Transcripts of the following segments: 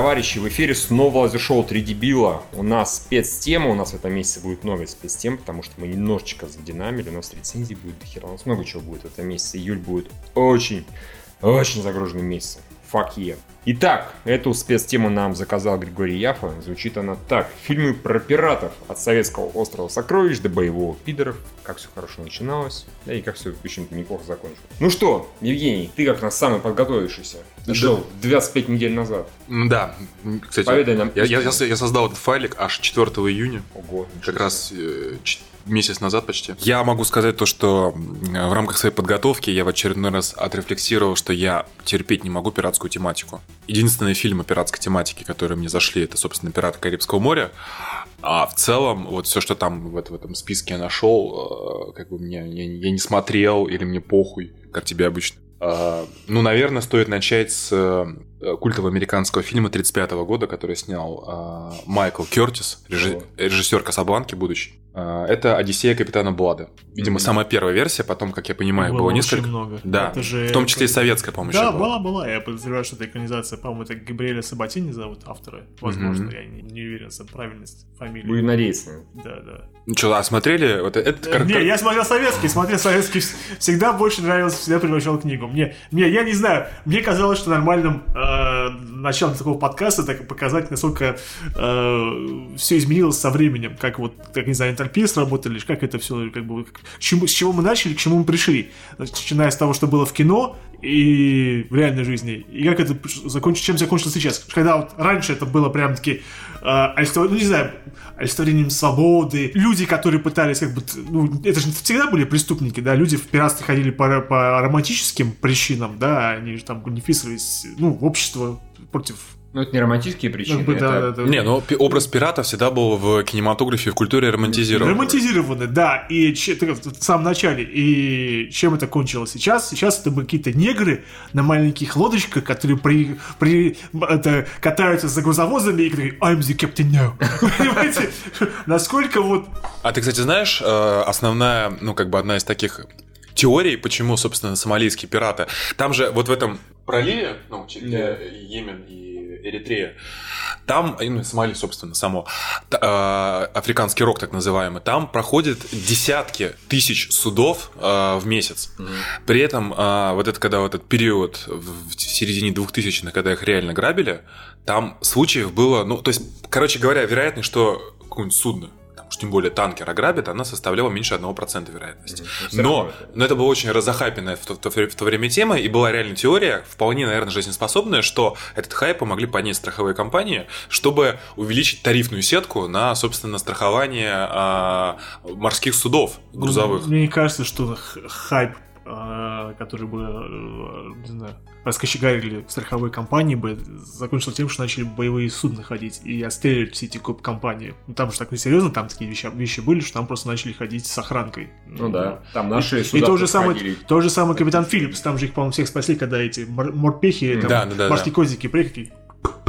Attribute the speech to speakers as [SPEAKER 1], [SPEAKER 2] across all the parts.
[SPEAKER 1] Товарищи! В эфире снова лазер-шоу «Три дебила». У нас спецтема, у нас в этом месяце будет много спецтем, потому что мы немножечко задинамили, у нас рецензий будет дохера, у нас много чего будет в этом месяце. Июль будет очень, очень загруженным месяцем. Fuck yeah. Итак, эту спецтему нам заказал Григорий Яфа. Звучит она так. Фильмы про пиратов от советского острова Сокровищ до боевого пидоров. Как все хорошо начиналось. Да и как все очень неплохо закончилось. Ну что, Евгений, ты как нас самый подготовившийся. Пришел 25 недель назад.
[SPEAKER 2] Да, кстати,
[SPEAKER 1] Поведай нам.
[SPEAKER 2] я, я- я создал этот файлик аж 4 июня,
[SPEAKER 1] Ого.
[SPEAKER 2] как раз э, месяц назад почти. Я могу сказать то, что в рамках своей подготовки я в очередной раз отрефлексировал, что я терпеть не могу пиратскую тематику. Единственные фильмы пиратской тематики, которые мне зашли, это, собственно, «Пираты Карибского моря». А в целом, вот все, что там в, в этом списке я нашел, э, как бы мне, я, я не смотрел или мне похуй, как тебе обычно. А, Ну, наверное, стоит начать с э, культового американского фильма 35 года, который снял а, Майкл Кертис, режи- режиссер Касабланки будущий. А, Это «Одиссея капитана Блада». Видимо,
[SPEAKER 1] Мгм.
[SPEAKER 2] самая первая версия, потом, как я понимаю, было,
[SPEAKER 3] Было очень
[SPEAKER 2] несколько.
[SPEAKER 3] много.
[SPEAKER 2] Да,
[SPEAKER 3] Это же-
[SPEAKER 2] в том числе и советская, по-моему,
[SPEAKER 3] Да,
[SPEAKER 2] была.
[SPEAKER 3] была, была. Я подозреваю, что это экранизация, по-моему, это Габриэля Сабатини зовут автора. Возможно,
[SPEAKER 2] Мгм.
[SPEAKER 3] я не, не уверен за правильность фамилии.
[SPEAKER 1] Будем надеяться.
[SPEAKER 3] Да, да.
[SPEAKER 2] Ну что, а смотрели? Вот это,
[SPEAKER 3] Э,
[SPEAKER 2] кар-
[SPEAKER 3] Не, я смотрел советский, смотрел советский, вс- всегда больше нравился, всегда превращал книгу. Мне, мне, я не знаю, мне казалось, что нормальным э, началом такого подкаста так показать, насколько все изменилось со временем, как вот, как не знаю, энтальпия сработали, как это все, как бы, к чему, с чего мы начали, к чему мы пришли, начиная с того, что было в кино и в реальной жизни, и как это закончилось, чем закончилось сейчас. Когда вот раньше это было прям таки э, олицетворение- ну не знаю, олицетворением свободы, люди, которые пытались как бы, ну это же всегда были преступники, да, люди в пиратстве ходили по, по романтическим причинам, да, они же там не вписывались, ну, в общество против...
[SPEAKER 1] Ну, это не романтические причины.
[SPEAKER 3] как бы, да,
[SPEAKER 1] это-
[SPEAKER 3] да, да.
[SPEAKER 2] Не, ну пи- образ пирата всегда был в кинематографе, в культуре романтизирован.
[SPEAKER 3] Романтизированы, да, и че- так, в самом начале. И чем это кончилось сейчас? Сейчас это какие-то негры на маленьких лодочках, которые при, при, это, катаются за грузовозами и говорят I'm the captain now. Понимаете? Насколько вот...
[SPEAKER 2] А ты, кстати, знаешь, э, основная, ну, как бы одна из таких теорий, почему, собственно, сомалийские пираты. Там же вот в этом проливе, ну, че- где
[SPEAKER 1] Да.
[SPEAKER 2] Йемен и Эритрея, там, и, ну, Сомали, собственно, само, э, африканский рок так называемый, там проходят десятки тысяч судов э, в месяц. При этом э, вот это, когда вот этот период в, в середине 2000-х, когда их реально грабили, там случаев было, ну, то есть, короче говоря, вероятность, что какое-нибудь судно, тем более танкер ограбит, она составляла меньше 1% вероятности.
[SPEAKER 1] Всё
[SPEAKER 2] Но, но это была очень разохайпенная в то, в то в то время тема, и была реально теория, вполне, наверное, жизнеспособная, что этот хайп помогли поднять страховые компании, чтобы увеличить тарифную сетку на, собственно, страхование а, морских судов грузовых.
[SPEAKER 3] Мне не кажется, что хайп, э, который бы, э, не знаю, раскочегарили страховые компании бы, закончился тем, что начали боевые судна ходить и отстреливать все эти компании. Ну, там же так несерьезно, там такие вещи, вещи были, что там просто начали ходить с охранкой.
[SPEAKER 1] Ну да, там наши
[SPEAKER 3] И
[SPEAKER 1] суда
[SPEAKER 3] то же самое, то же самое Капитан Филлипс, там же их, по-моему, всех спасли, когда эти мор- морпехи, там,
[SPEAKER 2] Да, да, да,
[SPEAKER 3] морские козики приехали.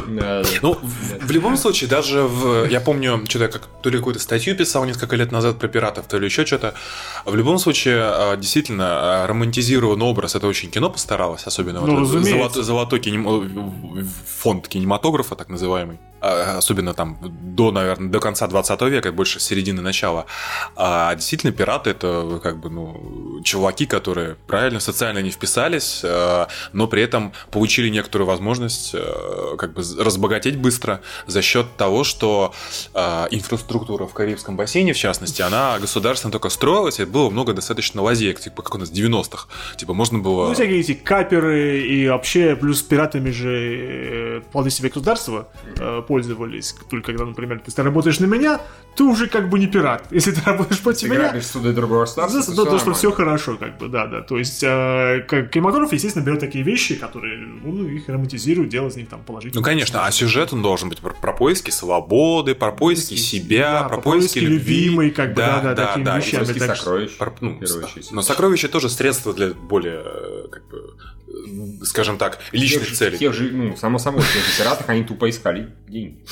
[SPEAKER 1] Да, да.
[SPEAKER 2] Ну, в, в любом случае, даже в... Я помню, что-то как, то ли какую-то статью писал несколько лет назад про пиратов, то ли еще что-то. В любом случае, а, действительно, а, романтизированный образ, это очень кино постаралось, особенно
[SPEAKER 3] Ну,
[SPEAKER 2] вот этот
[SPEAKER 3] разумеется.
[SPEAKER 2] золотой, кинем- фонд кинематографа, так называемый. Особенно там до, наверное, до конца 20 века, больше середины начала. А действительно, пираты это как бы, ну, чуваки, которые правильно социально не вписались, э, но при этом получили некоторую возможность э, как бы разбогатеть быстро за счет того, что э, инфраструктура в Карибском бассейне, в частности, она государственно только строилась, и было много достаточно лазеек, типа как у нас в 90-х. Типа можно было...
[SPEAKER 3] Ну, всякие эти каперы и вообще, плюс пиратами же э, вполне себе государства э, пользовались. Только когда, например, ты работаешь на меня, ты уже как бы не пират. Если ты работаешь
[SPEAKER 1] Ты
[SPEAKER 3] против меня,
[SPEAKER 1] грабишь суды другого государства,
[SPEAKER 3] то,
[SPEAKER 1] то
[SPEAKER 3] то, что все хорошо, как бы, да, да. То есть, э, как кинематограф, естественно, берет такие вещи, которые, ну, их романтизирует, делает из них там положительные.
[SPEAKER 2] Ну, конечно, а сюжет он должен быть про, про поиски свободы, про поиски себя,
[SPEAKER 3] Да,
[SPEAKER 2] про,
[SPEAKER 3] про
[SPEAKER 2] поиски
[SPEAKER 3] поиски
[SPEAKER 2] любви.
[SPEAKER 3] любимой, как бы, да, да, такими
[SPEAKER 2] и
[SPEAKER 3] вещами.
[SPEAKER 1] Поиски
[SPEAKER 3] так
[SPEAKER 1] сокровищ,
[SPEAKER 2] Про- ну, но сокровища тоже средство для более, как бы, скажем так, личных
[SPEAKER 1] Тех
[SPEAKER 2] целей.
[SPEAKER 1] Тех же, ну, само собой, тех же пиратах они тупо искали деньги.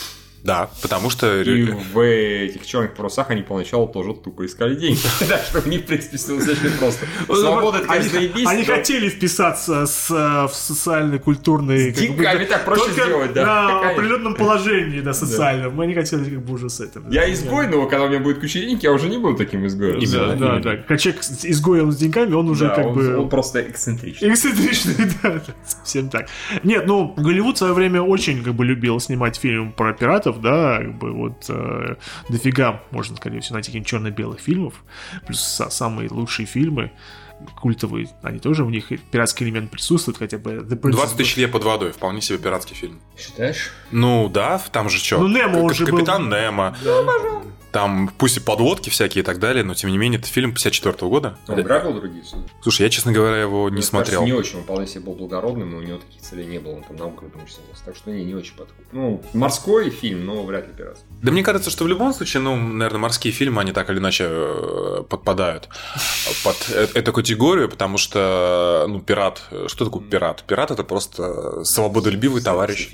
[SPEAKER 2] Да, потому что...
[SPEAKER 1] И в этих черных парусах они поначалу тоже тупо искали деньги. Так что них, в принципе, все достаточно просто. Свобода, это, конечно,
[SPEAKER 3] они,
[SPEAKER 1] заебись,
[SPEAKER 3] они хотели вписаться с, э, в социально-культурные...
[SPEAKER 1] С деньгами так проще сделать, да,
[SPEAKER 3] на определенном положении, да, социальном. Мы не хотели как бы уже с этим.
[SPEAKER 1] Я изгой, но когда у меня будет куча денег, я уже не буду таким изгоем.
[SPEAKER 3] Да, да, да. Как человек изгоем с деньгами, он уже как бы...
[SPEAKER 1] Он просто эксцентричный.
[SPEAKER 3] Эксцентричный, да, совсем так. Нет, ну, Голливуд в свое время очень, как бы, любил снимать фильмы про пиратов, да, как бы, вот, э, дофига, можно, скорее всего, найти каких-нибудь черно-белых фильмов, плюс са- самые лучшие фильмы, культовые, они тоже, в них пиратский элемент присутствует, хотя бы The Princess
[SPEAKER 2] 20 тысяч лет под водой, вполне себе пиратский фильм.
[SPEAKER 1] Считаешь?
[SPEAKER 2] Ну да, там же что?
[SPEAKER 3] Ну, Немо он же был-
[SPEAKER 2] Капитан Немо. Там пусть и подводки всякие и так далее, но тем не менее это фильм 54 года.
[SPEAKER 1] Он грабил другие суда?
[SPEAKER 2] Слушай, я, честно говоря, его не
[SPEAKER 1] Мне
[SPEAKER 2] смотрел.
[SPEAKER 1] кажется, не очень, он вполне себе был благородным, но у него таких целей не было, он там наукой помощь занимался. Так что не, не очень подходит. Ну, морской фильм, но вряд ли пиратский.
[SPEAKER 2] Да мне кажется, что в любом случае, ну, наверное, морские фильмы, они так или иначе э, подпадают под э- эту категорию, потому что, ну, пират, э, что такое пират? Пират это просто свободолюбивый товарищ.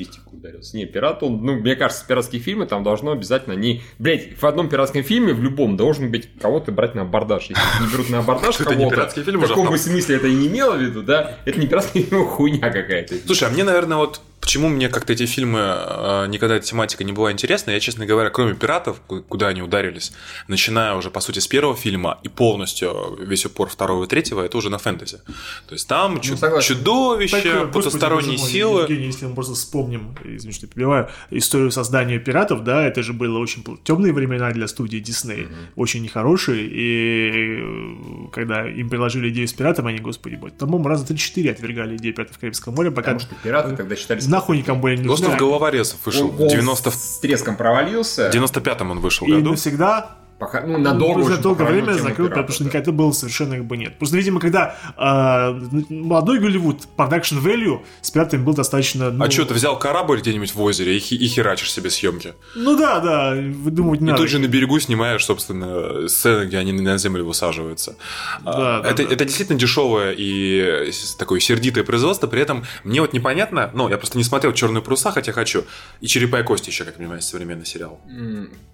[SPEAKER 1] Не, пират, он, ну, мне кажется, пиратские фильмы там должно обязательно не... Блять, в одном пиратском фильме, в любом, должен быть кого-то брать на абордаж. Если не берут на абордаж
[SPEAKER 2] Это не
[SPEAKER 1] кого-то,
[SPEAKER 2] пиратский фильм
[SPEAKER 1] в каком бы смысле это и не имело в виду, да, это не пиратский фильм, а хуйня какая-то.
[SPEAKER 2] Слушай, а мне, наверное, вот почему мне как-то эти фильмы э, никогда эта тематика не была интересна, я, честно говоря, кроме пиратов, ку- куда они ударились, начиная уже, по сути, с первого фильма и полностью весь упор второго и третьего, это уже на фэнтеси. То есть там чу-
[SPEAKER 1] согласен.
[SPEAKER 2] чудовища,
[SPEAKER 3] Так, господи,
[SPEAKER 2] потусторонние силы.
[SPEAKER 3] Евгений, если мы просто вспомним, извини, что я перебиваю, историю создания пиратов, да, это же было очень темные времена для студии Дисней, очень нехорошие, и э, когда им предложили идею с пиратом, они, господи, бой, по-моему, раза 3-4 отвергали идею пиратов Карибского моря, пока
[SPEAKER 1] Потому что пираты тогда считались...
[SPEAKER 3] нахуй никому были не
[SPEAKER 2] Остров
[SPEAKER 3] нужны.
[SPEAKER 2] головорезов вышел
[SPEAKER 1] Он-
[SPEAKER 2] в
[SPEAKER 1] он
[SPEAKER 2] 90...
[SPEAKER 1] с треском провалился.
[SPEAKER 2] в 95-м он вышел
[SPEAKER 3] И
[SPEAKER 2] году.
[SPEAKER 3] навсегда
[SPEAKER 1] Пока, ну, надолго
[SPEAKER 3] за
[SPEAKER 1] очень
[SPEAKER 3] долгое время закрыл,
[SPEAKER 1] пиратов,
[SPEAKER 3] потому что
[SPEAKER 1] да.
[SPEAKER 3] никогда было совершенно как бы нет. Просто, видимо, когда э, молодой Голливуд, production value с пиратами был достаточно... Ну,
[SPEAKER 2] А что, ты взял корабль где-нибудь в озере и, и херачишь себе съемки?
[SPEAKER 3] Ну да, да, выдумывать не
[SPEAKER 2] И
[SPEAKER 3] надо.
[SPEAKER 2] тут же на берегу снимаешь, собственно, сцены, где они на землю высаживаются.
[SPEAKER 3] Да,
[SPEAKER 2] А,
[SPEAKER 3] да,
[SPEAKER 2] это,
[SPEAKER 3] да.
[SPEAKER 2] это действительно дешевое и такое сердитое производство. При этом мне вот непонятно, ну, я просто не смотрел «Черные паруса», хотя хочу. И «Черепа и кости» еще, как я понимаю, современный сериал.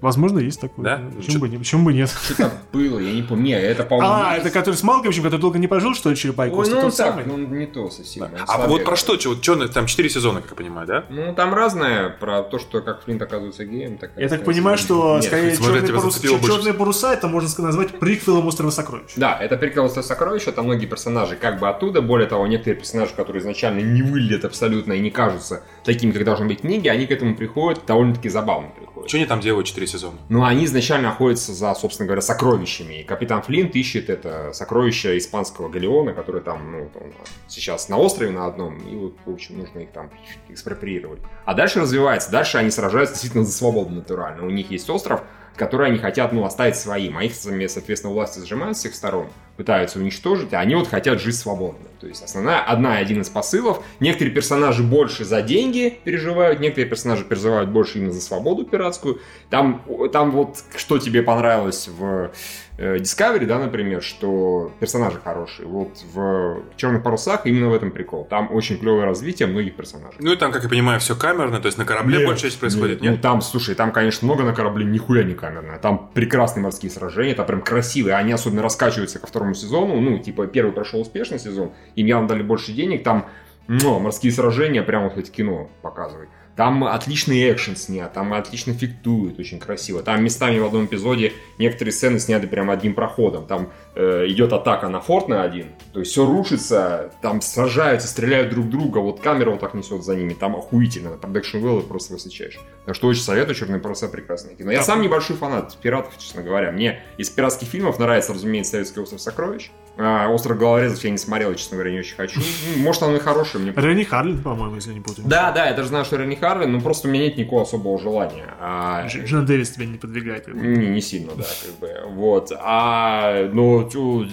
[SPEAKER 3] Возможно, есть такое.
[SPEAKER 2] Да?
[SPEAKER 3] Почему, бы, не- почему бы нет?
[SPEAKER 1] Что-то было, я не помню. Не, это, по-моему...
[SPEAKER 3] А, это который с Малковичем, который долго не пожил, что ли, черепа и
[SPEAKER 1] Ой,
[SPEAKER 3] кости?
[SPEAKER 1] ну,
[SPEAKER 3] тот
[SPEAKER 1] так,
[SPEAKER 3] самый?
[SPEAKER 1] ну, не то совсем. он
[SPEAKER 2] А вот про что? Чё- чё- там 4 сезона, как я понимаю, да?
[SPEAKER 1] Ну, там разное, про то, что как Флинт оказывается геем, так
[SPEAKER 3] Я так понимаю, что
[SPEAKER 1] Нет,
[SPEAKER 3] скорее
[SPEAKER 2] смотря
[SPEAKER 3] черные, парус- черные паруса это можно сказать назвать приквелом острова сокровищ.
[SPEAKER 1] Да, это прикол сокровища, там многие персонажи как бы оттуда. Более того, некоторые персонажи, которые изначально не выглядят абсолютно и не кажутся такими, как должны быть книги, они к этому приходят довольно-таки забавно приходят.
[SPEAKER 2] Что они там делают 4 сезона?
[SPEAKER 1] Но они изначально охотятся за, собственно говоря, сокровищами. И капитан Флинт ищет это сокровище испанского галеона, которое там, ну, он сейчас на острове на одном, и вот, в общем, нужно их там экспроприировать. А дальше развивается, дальше они сражаются действительно за свободу натурально. У них есть остров, который они хотят, ну, оставить своим, а их, соответственно, власти сжимают с всех сторон, пытаются уничтожить, а они вот хотят жить свободно. То есть основная, одна и один из посылов. Некоторые персонажи больше за деньги переживают, некоторые персонажи переживают больше именно за свободу пиратскую. Там, там вот что тебе понравилось в э, Discovery, да, например, что персонажи хорошие. Вот в Черных парусах именно в этом прикол. Там очень клевое развитие многих персонажей.
[SPEAKER 2] Ну и там, как я понимаю, все камерно, то есть на корабле
[SPEAKER 3] Нет,
[SPEAKER 2] большая часть происходит,
[SPEAKER 1] Ну,
[SPEAKER 2] нет?
[SPEAKER 1] там, слушай, там, конечно, много на корабле, нихуя не камерное. Там прекрасные морские сражения, там прям красивые. Они особенно раскачиваются ко второму сезону. Ну, типа, первый прошел успешно сезон, им явно дали больше денег. Там ну, морские сражения прям вот хоть кино показывай. Там отличный экшен снят, там отлично фиктует, очень красиво. Там местами в одном эпизоде некоторые сцены сняты прям одним проходом. Там э, идет атака на форт на один, то есть все рушится, там сражаются, стреляют друг друга, вот камера вот так несет за ними, там охуительно, продакшн value просто высочайший. Так что очень советую, «Черные паруса» прекрасное кино. Я сам небольшой фанат пиратов, честно говоря. Мне из пиратских фильмов нравится, разумеется, «Советский остров сокровищ». А, «Остров головорезов» я не смотрел, честно говоря, не очень хочу. Ну, Может, он и хороший, мне
[SPEAKER 3] Ренни Харлин, по-моему, если я не путаю.
[SPEAKER 1] да, да, я даже знаю, что Ренни Харлин, но просто у меня нет никакого особого желания. А,
[SPEAKER 3] Джона Дэвис тебя не подвигает.
[SPEAKER 1] не, не сильно, да, как бы. Вот. А, но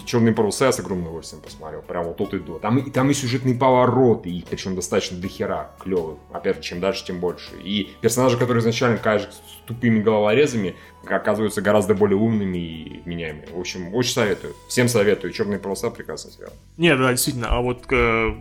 [SPEAKER 1] черные паруса я с огромным удовольствием посмотрел. Прям вот тут и до. Там, и- там и сюжетные повороты, и причем достаточно дохера клевых. Опять же, чем дальше, тем больше. И персонажи, которые изначально кажутся тупыми головорезами, оказываются гораздо более умными и меняемыми. В общем, очень советую. Всем советую. Черные полоса прекрасный сериал.
[SPEAKER 3] Не, да, действительно, а вот э,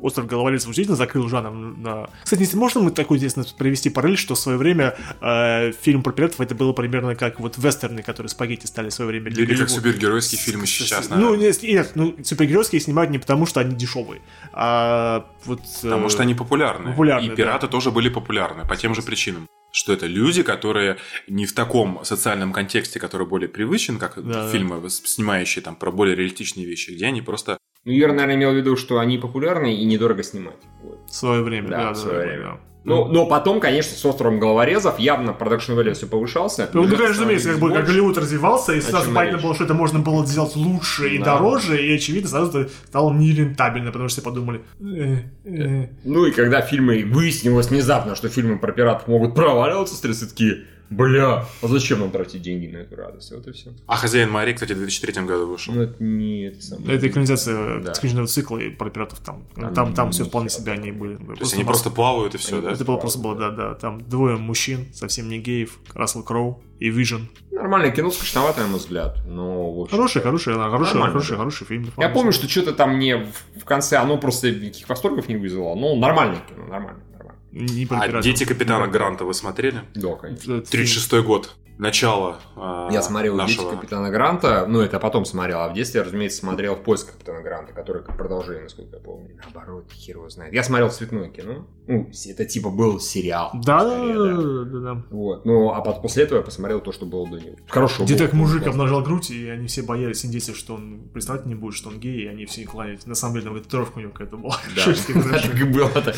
[SPEAKER 3] «Остров головорезов» действительно закрыл жанр на... Кстати, если можно мы такой здесь провести параллель, что в свое время э, фильм про пиратов это было примерно как вот вестерны, которые спагетти стали в свое время
[SPEAKER 2] Или как супергеройские фильмы сейчас,
[SPEAKER 3] Ну, нет, нет, ну, супергеройские снимают не потому, что они дешевые, а вот... э,
[SPEAKER 2] Потому что они популярны.
[SPEAKER 3] популярны,
[SPEAKER 2] И
[SPEAKER 3] да.
[SPEAKER 2] пираты тоже были популярны по тем же причинам. Что это люди, которые не в таком социальном контексте, который более привычен, как
[SPEAKER 3] Да, да.
[SPEAKER 2] фильмы, с- снимающие там про более реалистичные вещи, где они просто
[SPEAKER 1] Ну, Юра, наверное, имел в виду, что они популярны и недорого снимать. Вот.
[SPEAKER 3] в свое время,
[SPEAKER 1] Да,
[SPEAKER 3] да,
[SPEAKER 1] в
[SPEAKER 3] да,
[SPEAKER 1] свое
[SPEAKER 3] да,
[SPEAKER 1] время. Ну, но потом, конечно, с островом головорезов явно продакшн value все повышался.
[SPEAKER 3] Ну, конечно, разумеется, как, бы, как. Голливуд развивался, и сразу понятно было, что это можно было сделать лучше и
[SPEAKER 1] Да.
[SPEAKER 3] дороже, и, очевидно, сразу это стало нерентабельно, потому что все подумали, э, э,
[SPEAKER 1] Ну и когда фильмы выяснилось внезапно, что фильмы про пиратов могут проваливаться, стрессы такие, бля, а зачем нам тратить деньги на эту радость? Вот и все.
[SPEAKER 2] А «Хозяин морей», кстати, в 2003 году вышел.
[SPEAKER 1] Ну, это не это самое.
[SPEAKER 3] это экранизация
[SPEAKER 1] Да.
[SPEAKER 3] книжного цикла и про пиратов там.
[SPEAKER 1] Там
[SPEAKER 3] Там, там, все вполне себе они были.
[SPEAKER 2] То есть они просто плавают и все, да?
[SPEAKER 3] Это было просто было, да, да. Там двое мужчин, совсем не геев, Рассел Кроу и Вижн.
[SPEAKER 1] Нормальное кино, скучновато, на мой взгляд. Но, общем,
[SPEAKER 3] Хороший, хороший, да, хороший, хороший, хороший фильм.
[SPEAKER 1] Я помню, что что-то там мне в конце, оно просто никаких восторгов не вызвало. Но нормальное кино, нормально.
[SPEAKER 3] Не про
[SPEAKER 2] А
[SPEAKER 3] пиратов.
[SPEAKER 2] «Дети капитана Гранта» вы смотрели?
[SPEAKER 1] Да, конечно.
[SPEAKER 3] Этот фильм.
[SPEAKER 2] 36-й год. Начало а,
[SPEAKER 1] Я смотрел
[SPEAKER 2] нашего...
[SPEAKER 1] «Дети капитана Гранта», ну, это потом смотрел, а в детстве, разумеется, смотрел «В поисках капитана Гранта», который как продолжение, насколько я помню. Наоборот, хер его знает. Я смотрел цветное кино. Ну, это типа был сериал.
[SPEAKER 3] Да, да,
[SPEAKER 1] скорее,
[SPEAKER 3] да, да, да, да.
[SPEAKER 1] Вот. Ну, а после этого я посмотрел то, что было до него. Хорошо.
[SPEAKER 3] Где
[SPEAKER 1] было,
[SPEAKER 3] так мужик обнажал грудь, и они все боялись индейцев, что он признать не будет, что он гей, и они все кланялись. На самом деле, там татуировка у него какая-то была.
[SPEAKER 1] Да, так и было-то.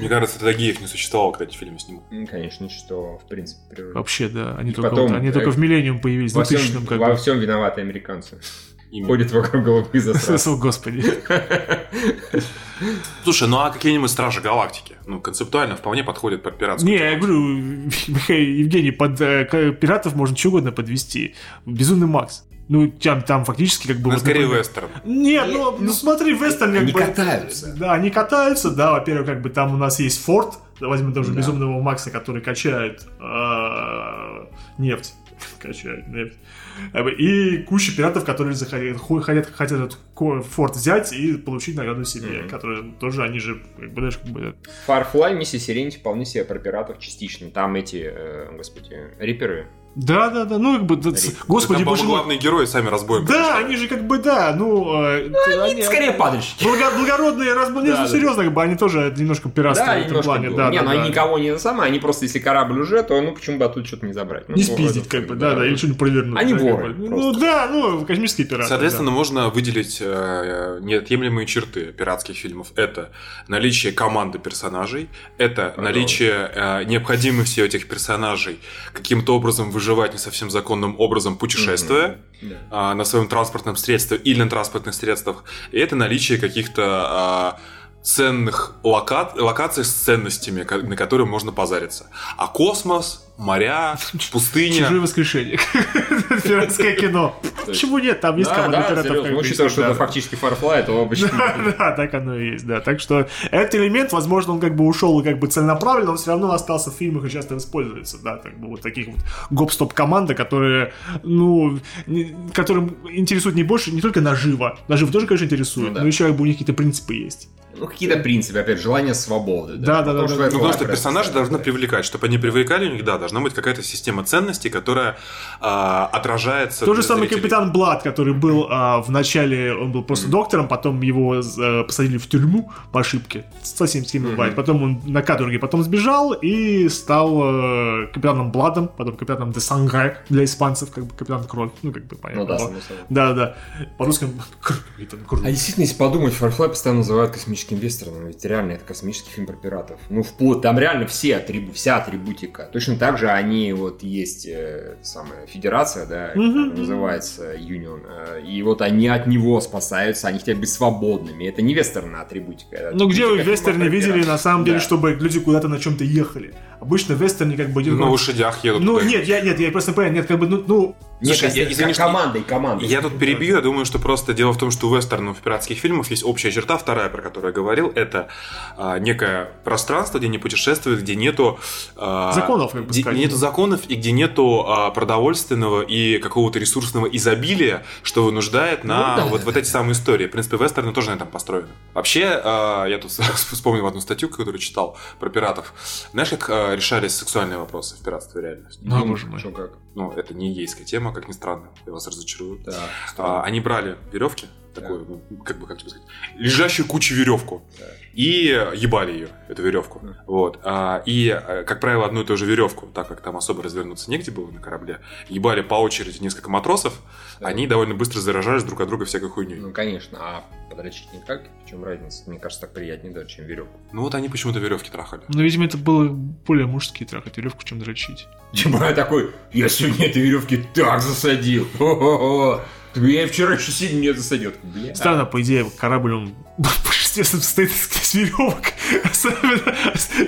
[SPEAKER 2] Мне кажется, тогда геев не существовало, когда эти фильмы снимали.
[SPEAKER 1] Ну, Конечно, что, в принципе, природа.
[SPEAKER 3] Вообще, да. Они,
[SPEAKER 1] И
[SPEAKER 3] только,
[SPEAKER 1] потом,
[SPEAKER 3] вот- они
[SPEAKER 1] э,
[SPEAKER 3] только в Миллениум появились, в
[SPEAKER 1] Во всем,
[SPEAKER 3] 2000 как
[SPEAKER 1] во
[SPEAKER 3] бы.
[SPEAKER 1] всем виноваты американцы.
[SPEAKER 2] Именно.
[SPEAKER 1] Ходят вокруг головы за
[SPEAKER 3] О, Господи.
[SPEAKER 2] Слушай, ну а какие-нибудь Стражи Галактики? Ну, концептуально вполне подходят под пиратскую
[SPEAKER 3] Не, я говорю, Михаил Евгений, под э, пиратов можно что угодно подвести. Безумный Макс. Ну, там, там фактически как бы...
[SPEAKER 2] Ну,
[SPEAKER 3] вот,
[SPEAKER 2] скорее
[SPEAKER 3] например-
[SPEAKER 2] вестерн.
[SPEAKER 3] Нет, ну, ну смотри, вестерн как
[SPEAKER 1] Они
[SPEAKER 3] бы...
[SPEAKER 1] катаются.
[SPEAKER 3] Да, они катаются, да, во-первых, как бы там у нас есть форт, возьмем даже
[SPEAKER 1] Да.
[SPEAKER 3] безумного Макса, который качает э, нефть. Качает нефть. Бы, И куча пиратов, которые заходят, хо- хотят, хотят этот форт взять и получить награду себе,
[SPEAKER 1] Мгм.
[SPEAKER 3] которые тоже, они же, знаешь.
[SPEAKER 1] Firefly, миссия Сиренити вполне себе про пиратов частично. Там эти, э, господи, риперы.
[SPEAKER 3] Да, да, да, ну как бы, да, господи,
[SPEAKER 2] Там,
[SPEAKER 3] боже мой.
[SPEAKER 2] главные герои сами разбоем.
[SPEAKER 3] Да, они же как бы, да, ну... э, они,
[SPEAKER 1] Скорее падальщики.
[SPEAKER 3] Благо- благородные разбо... Нет,
[SPEAKER 1] Да,
[SPEAKER 3] ну,
[SPEAKER 1] да.
[SPEAKER 3] серьезно, как бы они тоже немножко пиратство
[SPEAKER 1] Да,
[SPEAKER 3] в этом
[SPEAKER 1] немножко
[SPEAKER 3] плане.
[SPEAKER 1] было.
[SPEAKER 3] Да,
[SPEAKER 1] не,
[SPEAKER 3] да,
[SPEAKER 1] но
[SPEAKER 3] да.
[SPEAKER 1] они никого не самое, они просто, если корабль уже, то ну почему бы оттуда что-то не забрать? Ну,
[SPEAKER 3] Не
[SPEAKER 1] вот
[SPEAKER 3] спиздить, как бы, да, да, или что-нибудь провернуть.
[SPEAKER 1] Они воры.
[SPEAKER 3] Ну да, ну, космические пираты.
[SPEAKER 2] Соответственно, можно выделить э, неотъемлемые черты пиратских фильмов. Это наличие команды персонажей, это наличие э, необходимости этих персонажей каким-то образом выживать не совсем законным образом, путешествуя
[SPEAKER 1] Да.
[SPEAKER 2] а, на своем транспортном средстве или на транспортных средствах. И это наличие каких-то а, ценных лока- локаций с ценностями, на которые можно позариться. А космос, моря, пустыня...
[SPEAKER 3] Чужое воскрешение. Пиратское кино. Почему нет? Там есть
[SPEAKER 1] Да,
[SPEAKER 3] команда
[SPEAKER 1] да,
[SPEAKER 3] пиратов.
[SPEAKER 1] Ну, учитывая, что это фактически Firefly, то обычно...
[SPEAKER 3] Да, так оно и есть, да. Так что этот элемент, возможно, он как бы ушел как бы целенаправленно, он все равно остался в фильмах и часто используется, да, как бы вот таких вот гоп-стоп команда, которые, ну, не- которым интересует не больше, не только наживо, наживо тоже, конечно, интересует,
[SPEAKER 1] Ну
[SPEAKER 3] но еще как бы у них какие-то принципы есть.
[SPEAKER 1] Ну, какие-то принципы, опять, желание свободы.
[SPEAKER 3] Да, да, да,
[SPEAKER 1] Потому
[SPEAKER 3] да.
[SPEAKER 1] что
[SPEAKER 3] Ну,
[SPEAKER 2] Ну, потому что
[SPEAKER 1] Firefly
[SPEAKER 2] персонажи должны привлекать. Чтобы они привлекали, у них, да, должна быть какая-то система ценностей, которая а, отражается.
[SPEAKER 3] Тот же самый
[SPEAKER 2] зрителей.
[SPEAKER 3] капитан Блад, который был а, в начале, он был просто доктором, потом его э, посадили в тюрьму по ошибке. Совсем с кем бывает. Потом он на каторге потом сбежал и стал э, капитаном Бладом, потом капитаном де Сангре для испанцев, как бы капитан Кровь. Ну, как бы понятно.
[SPEAKER 1] Ну да, само собой.
[SPEAKER 3] Да, да. По-русски
[SPEAKER 1] А действительно, если подумать, Firefly постоянно называют космическим вестерном, ведь реально это космический фильм про пиратов. Ну, вплоть, там реально все атрибу, вся атрибутика. Точно так же они, вот есть э, самая федерация, да, которая называется Union, э, и вот они от него спасаются, они хотят быть свободными. Это не вестерная атрибутика. это
[SPEAKER 3] Ну, где вы в вестерне видели, на самом деле,
[SPEAKER 1] Да.
[SPEAKER 3] чтобы люди куда-то на чем-то ехали? Обычно в вестерне как бы идет...
[SPEAKER 2] На лошадях едут.
[SPEAKER 3] Ну, нет, я, нет, я просто понимаю, нет, как бы, ну, ну
[SPEAKER 1] Нет,
[SPEAKER 2] Слушай, я- извини,
[SPEAKER 1] командой, командой.
[SPEAKER 2] Я тут перебью, я думаю, что просто дело в том, что у вестернов в пиратских фильмах есть общая черта, вторая, про которую я говорил, это а, некое пространство, где не путешествуют, где нету... а,
[SPEAKER 3] Законов, как бы
[SPEAKER 2] где нету законов и где нету а, продовольственного и какого-то ресурсного изобилия, что вынуждает на
[SPEAKER 1] да.
[SPEAKER 2] вот, вот эти самые истории. В принципе, вестерны тоже на этом построены. Вообще, а, я тут вспомнил одну статью, которую читал про пиратов. Знаешь, как а, решались сексуальные вопросы в пиратстве реально?
[SPEAKER 3] А, боже мой.
[SPEAKER 1] Как?
[SPEAKER 2] Ну, это не гейская тема, как ни странно, я вас разочарую.
[SPEAKER 1] Да,
[SPEAKER 2] А, они брали веревки, такую, ну, как бы, как тебе сказать, лежащую кучу веревку, и ебали ее, эту веревку.
[SPEAKER 1] Мгм.
[SPEAKER 2] Вот. А, и, э, как правило, одну и ту же веревку, так как там особо развернуться негде было на корабле, ебали по очереди несколько матросов,
[SPEAKER 1] Да.
[SPEAKER 2] они довольно быстро заражались друг от друга всякой хуйней.
[SPEAKER 1] Ну, конечно, а подрочить никак? В чем разница? Мне кажется, так приятнее даже, чем веревку.
[SPEAKER 2] Ну вот они почему-то веревки трахали.
[SPEAKER 3] Ну, видимо, это было более мужские трахать веревку, чем дрочить.
[SPEAKER 1] Чему я такой, я сегодня этой веревки так засадил. Хо-хо-хо. Я вчера еще сильно не засадил. Бля.
[SPEAKER 3] Странно, по идее, корабль, он естественно, состоит из веревок.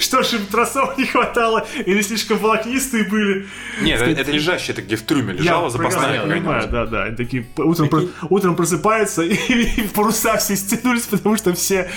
[SPEAKER 3] Что же им тросов не хватало, или слишком волокнистые были.
[SPEAKER 2] Нет, это, это лежащее, это где в трюме лежала
[SPEAKER 3] я
[SPEAKER 2] запасная
[SPEAKER 3] прекрасно понимаю, да, да. Такие утром, утром просыпаются, и, и паруса все стянулись, потому что все,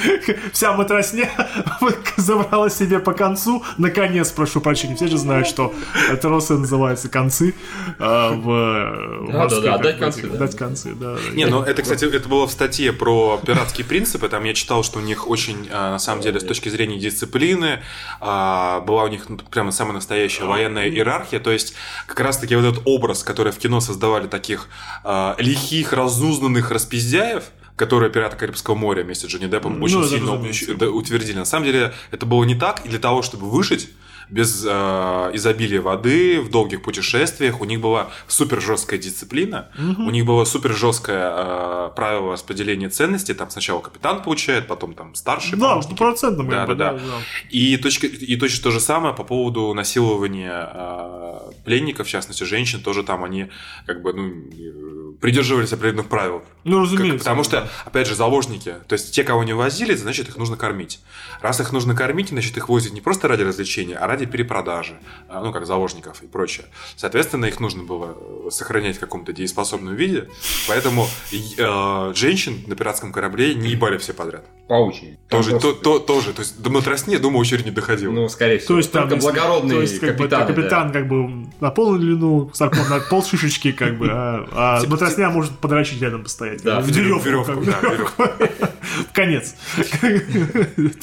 [SPEAKER 3] вся матросня забрала себе по концу. Наконец, прошу прощения, все же знают, что тросы называются концы а, в
[SPEAKER 1] Да,
[SPEAKER 3] морских,
[SPEAKER 1] да, да,
[SPEAKER 3] бы,
[SPEAKER 1] концы, да.
[SPEAKER 3] Отдать концы, да. да.
[SPEAKER 2] Не, ну это, кстати, это было в статье про пиратские принципы. Там я читал, что у них очень, а, на самом деле, с точки зрения дисциплины, а, была у них ну, прямо самая настоящая военная иерархия. То есть, как раз-таки вот этот образ, который в кино создавали таких а, лихих, разузнанных распиздяев, которые «Пираты Карибского моря» вместе с Джонни Деппом
[SPEAKER 3] Ну,
[SPEAKER 2] очень сильно утвердили. На самом деле, это было не так. И для того, чтобы выжить, без э, изобилия воды, в долгих путешествиях. У них была супер жесткая дисциплина, у них было супер жесткое э, правило распределения ценностей. Там сначала капитан получает, потом там старший.
[SPEAKER 3] Да, стопроцентно.
[SPEAKER 2] Да,
[SPEAKER 3] бы,
[SPEAKER 2] да, да. И, точка, и точно то же самое по поводу насилования э, пленников, в частности женщин, тоже там они как бы ну, придерживались определенных правил.
[SPEAKER 3] Ну,
[SPEAKER 2] Как-
[SPEAKER 3] разумеется.
[SPEAKER 2] потому
[SPEAKER 3] да.
[SPEAKER 2] что, опять же, заложники, то есть те, кого не возили, значит, их нужно кормить. Раз их нужно кормить, значит, их возят не просто ради развлечения, а ради перепродажи, а, ну, как заложников и прочее. Соответственно, их нужно было э, сохранять в каком-то дееспособном виде, поэтому э, женщин на пиратском корабле не ебали все подряд.
[SPEAKER 1] По очереди.
[SPEAKER 2] Тоже, то, то- тоже, то есть до матросне, думаю, очередь не доходила.
[SPEAKER 1] Ну, скорее всего.
[SPEAKER 3] То есть там
[SPEAKER 1] благородные
[SPEAKER 3] то есть, как бы,
[SPEAKER 1] капитаны, да.
[SPEAKER 3] капитан как бы на полную длину, Саркон на пол шишечки, как бы, а, а Матросня может подрочить рядом постоять.
[SPEAKER 1] Да,
[SPEAKER 3] в веревку.
[SPEAKER 2] веревку, да,
[SPEAKER 3] конец.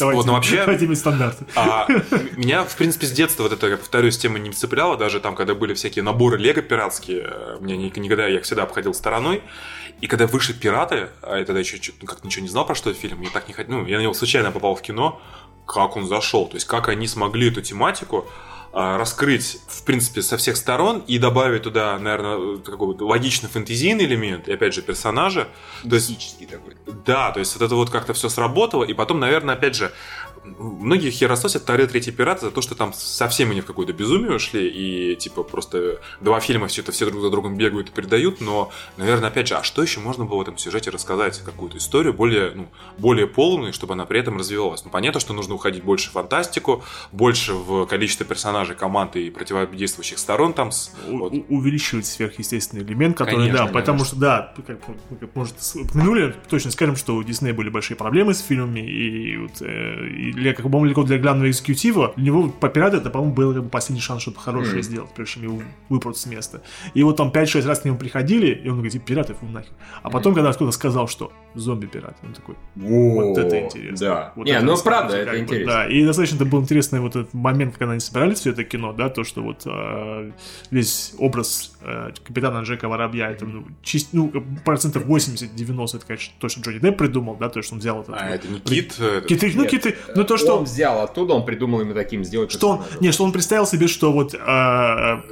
[SPEAKER 2] Вот, но вообще-
[SPEAKER 3] давайте иметь стандарты.
[SPEAKER 2] А меня, в принципе, с детства вот это, я повторюсь, тема не цепляла, даже там, когда были всякие наборы лего пиратские, э, мне ни- никогда, я их всегда обходил стороной. И когда вышли пираты, а я тогда еще ну, как ничего не знал про что фильм, я так не хотел, ну, я на него случайно попал в кино, как он зашел, то есть как они смогли эту тематику раскрыть, в принципе, со всех сторон и добавить туда, наверное, какой-то логичный фэнтезийный элемент, и опять же персонажа. То есть
[SPEAKER 1] Мистический такой.
[SPEAKER 2] да, то есть вот это вот как-то все сработало, и потом, наверное, опять же, многие херососят второй, третий пираты за то, что там совсем они в какое-то безумие ушли, и типа просто два фильма все это все друг за другом бегают и передают, но, наверное, опять же, а что еще можно было в этом сюжете рассказать? Какую-то историю более, ну, более полную, чтобы она при этом развивалась. Ну, понятно, что нужно уходить больше в фантастику, больше в количество персонажей, команд и противодействующих сторон там. С, вот.
[SPEAKER 3] у- увеличивать сверхъестественный элемент, который,
[SPEAKER 2] Конечно,
[SPEAKER 3] да, потому
[SPEAKER 2] конечно.
[SPEAKER 3] что, да, как, мы, как, может, упомянули, точно скажем, что у Диснея были большие проблемы с фильмами, и, э, и для, как, по-моему, для, для главного экзекутива, для него по пираты это, по-моему, был как бы, последний шанс что-то хорошее
[SPEAKER 1] Мгм.
[SPEAKER 3] сделать, прежде чем его выпрут с места. И вот там 5-6 раз к нему приходили, и он говорит, «Типа, пираты, фу, нахер. А потом, когда кто-то сказал, что зомби-пираты, он такой, вот это интересно.
[SPEAKER 1] Да.
[SPEAKER 3] Вот
[SPEAKER 1] не,
[SPEAKER 3] это
[SPEAKER 1] ну правда, это
[SPEAKER 3] бы,
[SPEAKER 1] интересно.
[SPEAKER 3] Да, и достаточно это был интересный вот этот момент, когда они собирали все это кино, да, то, что вот э, весь образ э, капитана Джека Воробья, это, ну, чист, ну, процентов 80-90, это, конечно, то, что Джонни Депп придумал, да, то, что он взял этот...
[SPEAKER 2] А это не кит. э,
[SPEAKER 3] Киты, ну, киты, ну, то, что...
[SPEAKER 1] Он взял оттуда, он придумал именно таким сделать.
[SPEAKER 3] Что он, не, что он представил себе, что вот э,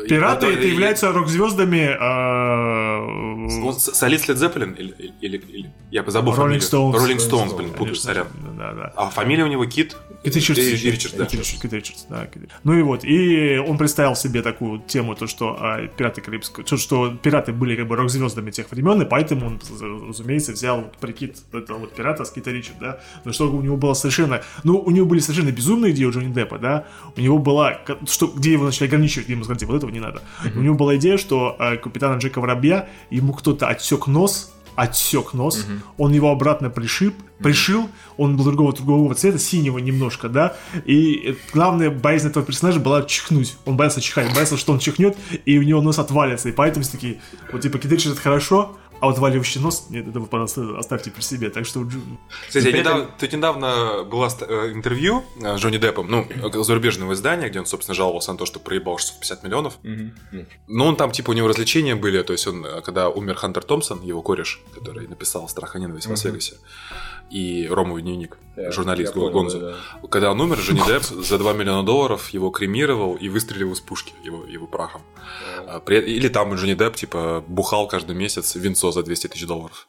[SPEAKER 3] пираты это
[SPEAKER 2] и-
[SPEAKER 3] являются рок-звездами э,
[SPEAKER 2] солист Лед Зеппелин? Или, или- или- я забыл
[SPEAKER 3] Rolling
[SPEAKER 2] фамилию.
[SPEAKER 3] Stones.
[SPEAKER 2] Rolling Stones, блин, путаю, сорян.
[SPEAKER 3] Да, да.
[SPEAKER 2] А фамилия у него Кит?
[SPEAKER 3] Кит Ричардс.
[SPEAKER 2] И- Ричардс, да.
[SPEAKER 3] Кит Ричардс, да, Ну и вот, и он представил себе такую тему, то, что а, пираты Карибского, то, что пираты были как бы рок-звездами тех времен, и поэтому он, разумеется, взял вот прикид этого вот пирата с Кита Ричарда, да, но что у него было совершенно, ну, у него были совершенно безумные идеи у Джонни Деппа, да, у него была, что, где его начали ограничивать, где ему сказали, типа, вот этого не надо. У него была идея, что а, капитана Джека Воробья, ему кто-то отсек нос, отсек нос, он его обратно пришиб, пришил, он был другого другого цвета, синего немножко, да, и э, главная боязнь этого персонажа была чихнуть, он боялся чихать, боялся, что он чихнет, и у него нос отвалится, и поэтому все такие, вот типа Китрич это хорошо, а вот отваливающий нос, нет, это вы, пожалуйста, оставьте при себе, так что...
[SPEAKER 2] Кстати, недавно, тут недавно было э, интервью э, с Джонни Деппом, ну, э, зарубежного издания, где он, собственно, жаловался на то, что проебал 650 миллионов. Но он там, типа, у него развлечения были, то есть он, когда умер Хантер Томпсон, его кореш, который написал «Страх и ненависть» в Лас-Вегасе, и «Ромовый дневник»,
[SPEAKER 1] Я-
[SPEAKER 2] журналист
[SPEAKER 1] я понял,
[SPEAKER 2] Гонзо.
[SPEAKER 1] да,
[SPEAKER 2] Когда он умер, Джонни Депп за 2 миллиона долларов его кремировал и выстрелил из пушки его, его прахом. А, при- Или там Джонни Депп, типа, бухал каждый месяц винцо за 200 тысяч долларов.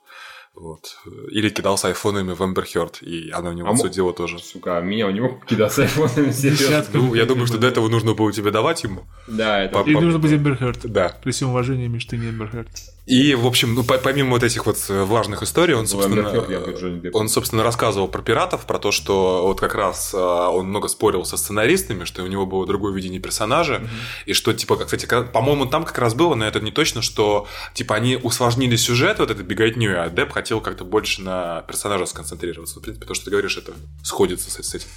[SPEAKER 2] Вот. Или кидался айфонами в Эмбер Хёрд, и она у него
[SPEAKER 1] А мо-
[SPEAKER 2] судила тоже.
[SPEAKER 1] Сука, а меня у него кидаться айфонами.
[SPEAKER 3] Десятка.
[SPEAKER 2] Ну, я думаю, что до этого нужно было тебе давать ему.
[SPEAKER 1] Да, это...
[SPEAKER 3] И нужно быть Эмбер Хёрд.
[SPEAKER 2] Да.
[SPEAKER 3] При всем уважении, Миш, ты не Эмбер Хёрд.
[SPEAKER 2] И, в общем, ну, по- помимо вот этих вот э, влажных историй, он,
[SPEAKER 1] Амбер
[SPEAKER 2] собственно, он, собственно, рассказывал про пиратов, про то, что вот как раз э, он много спорил со сценаристами, что у него было другое видение персонажа, и что, типа, как, кстати, по-моему, там как раз было, но это не точно, что, типа, они усложнили сюжет, вот этой беготней, а Депп хотел как-то больше на персонажа сконцентрироваться. В принципе, то, что ты говоришь, это сходится с этим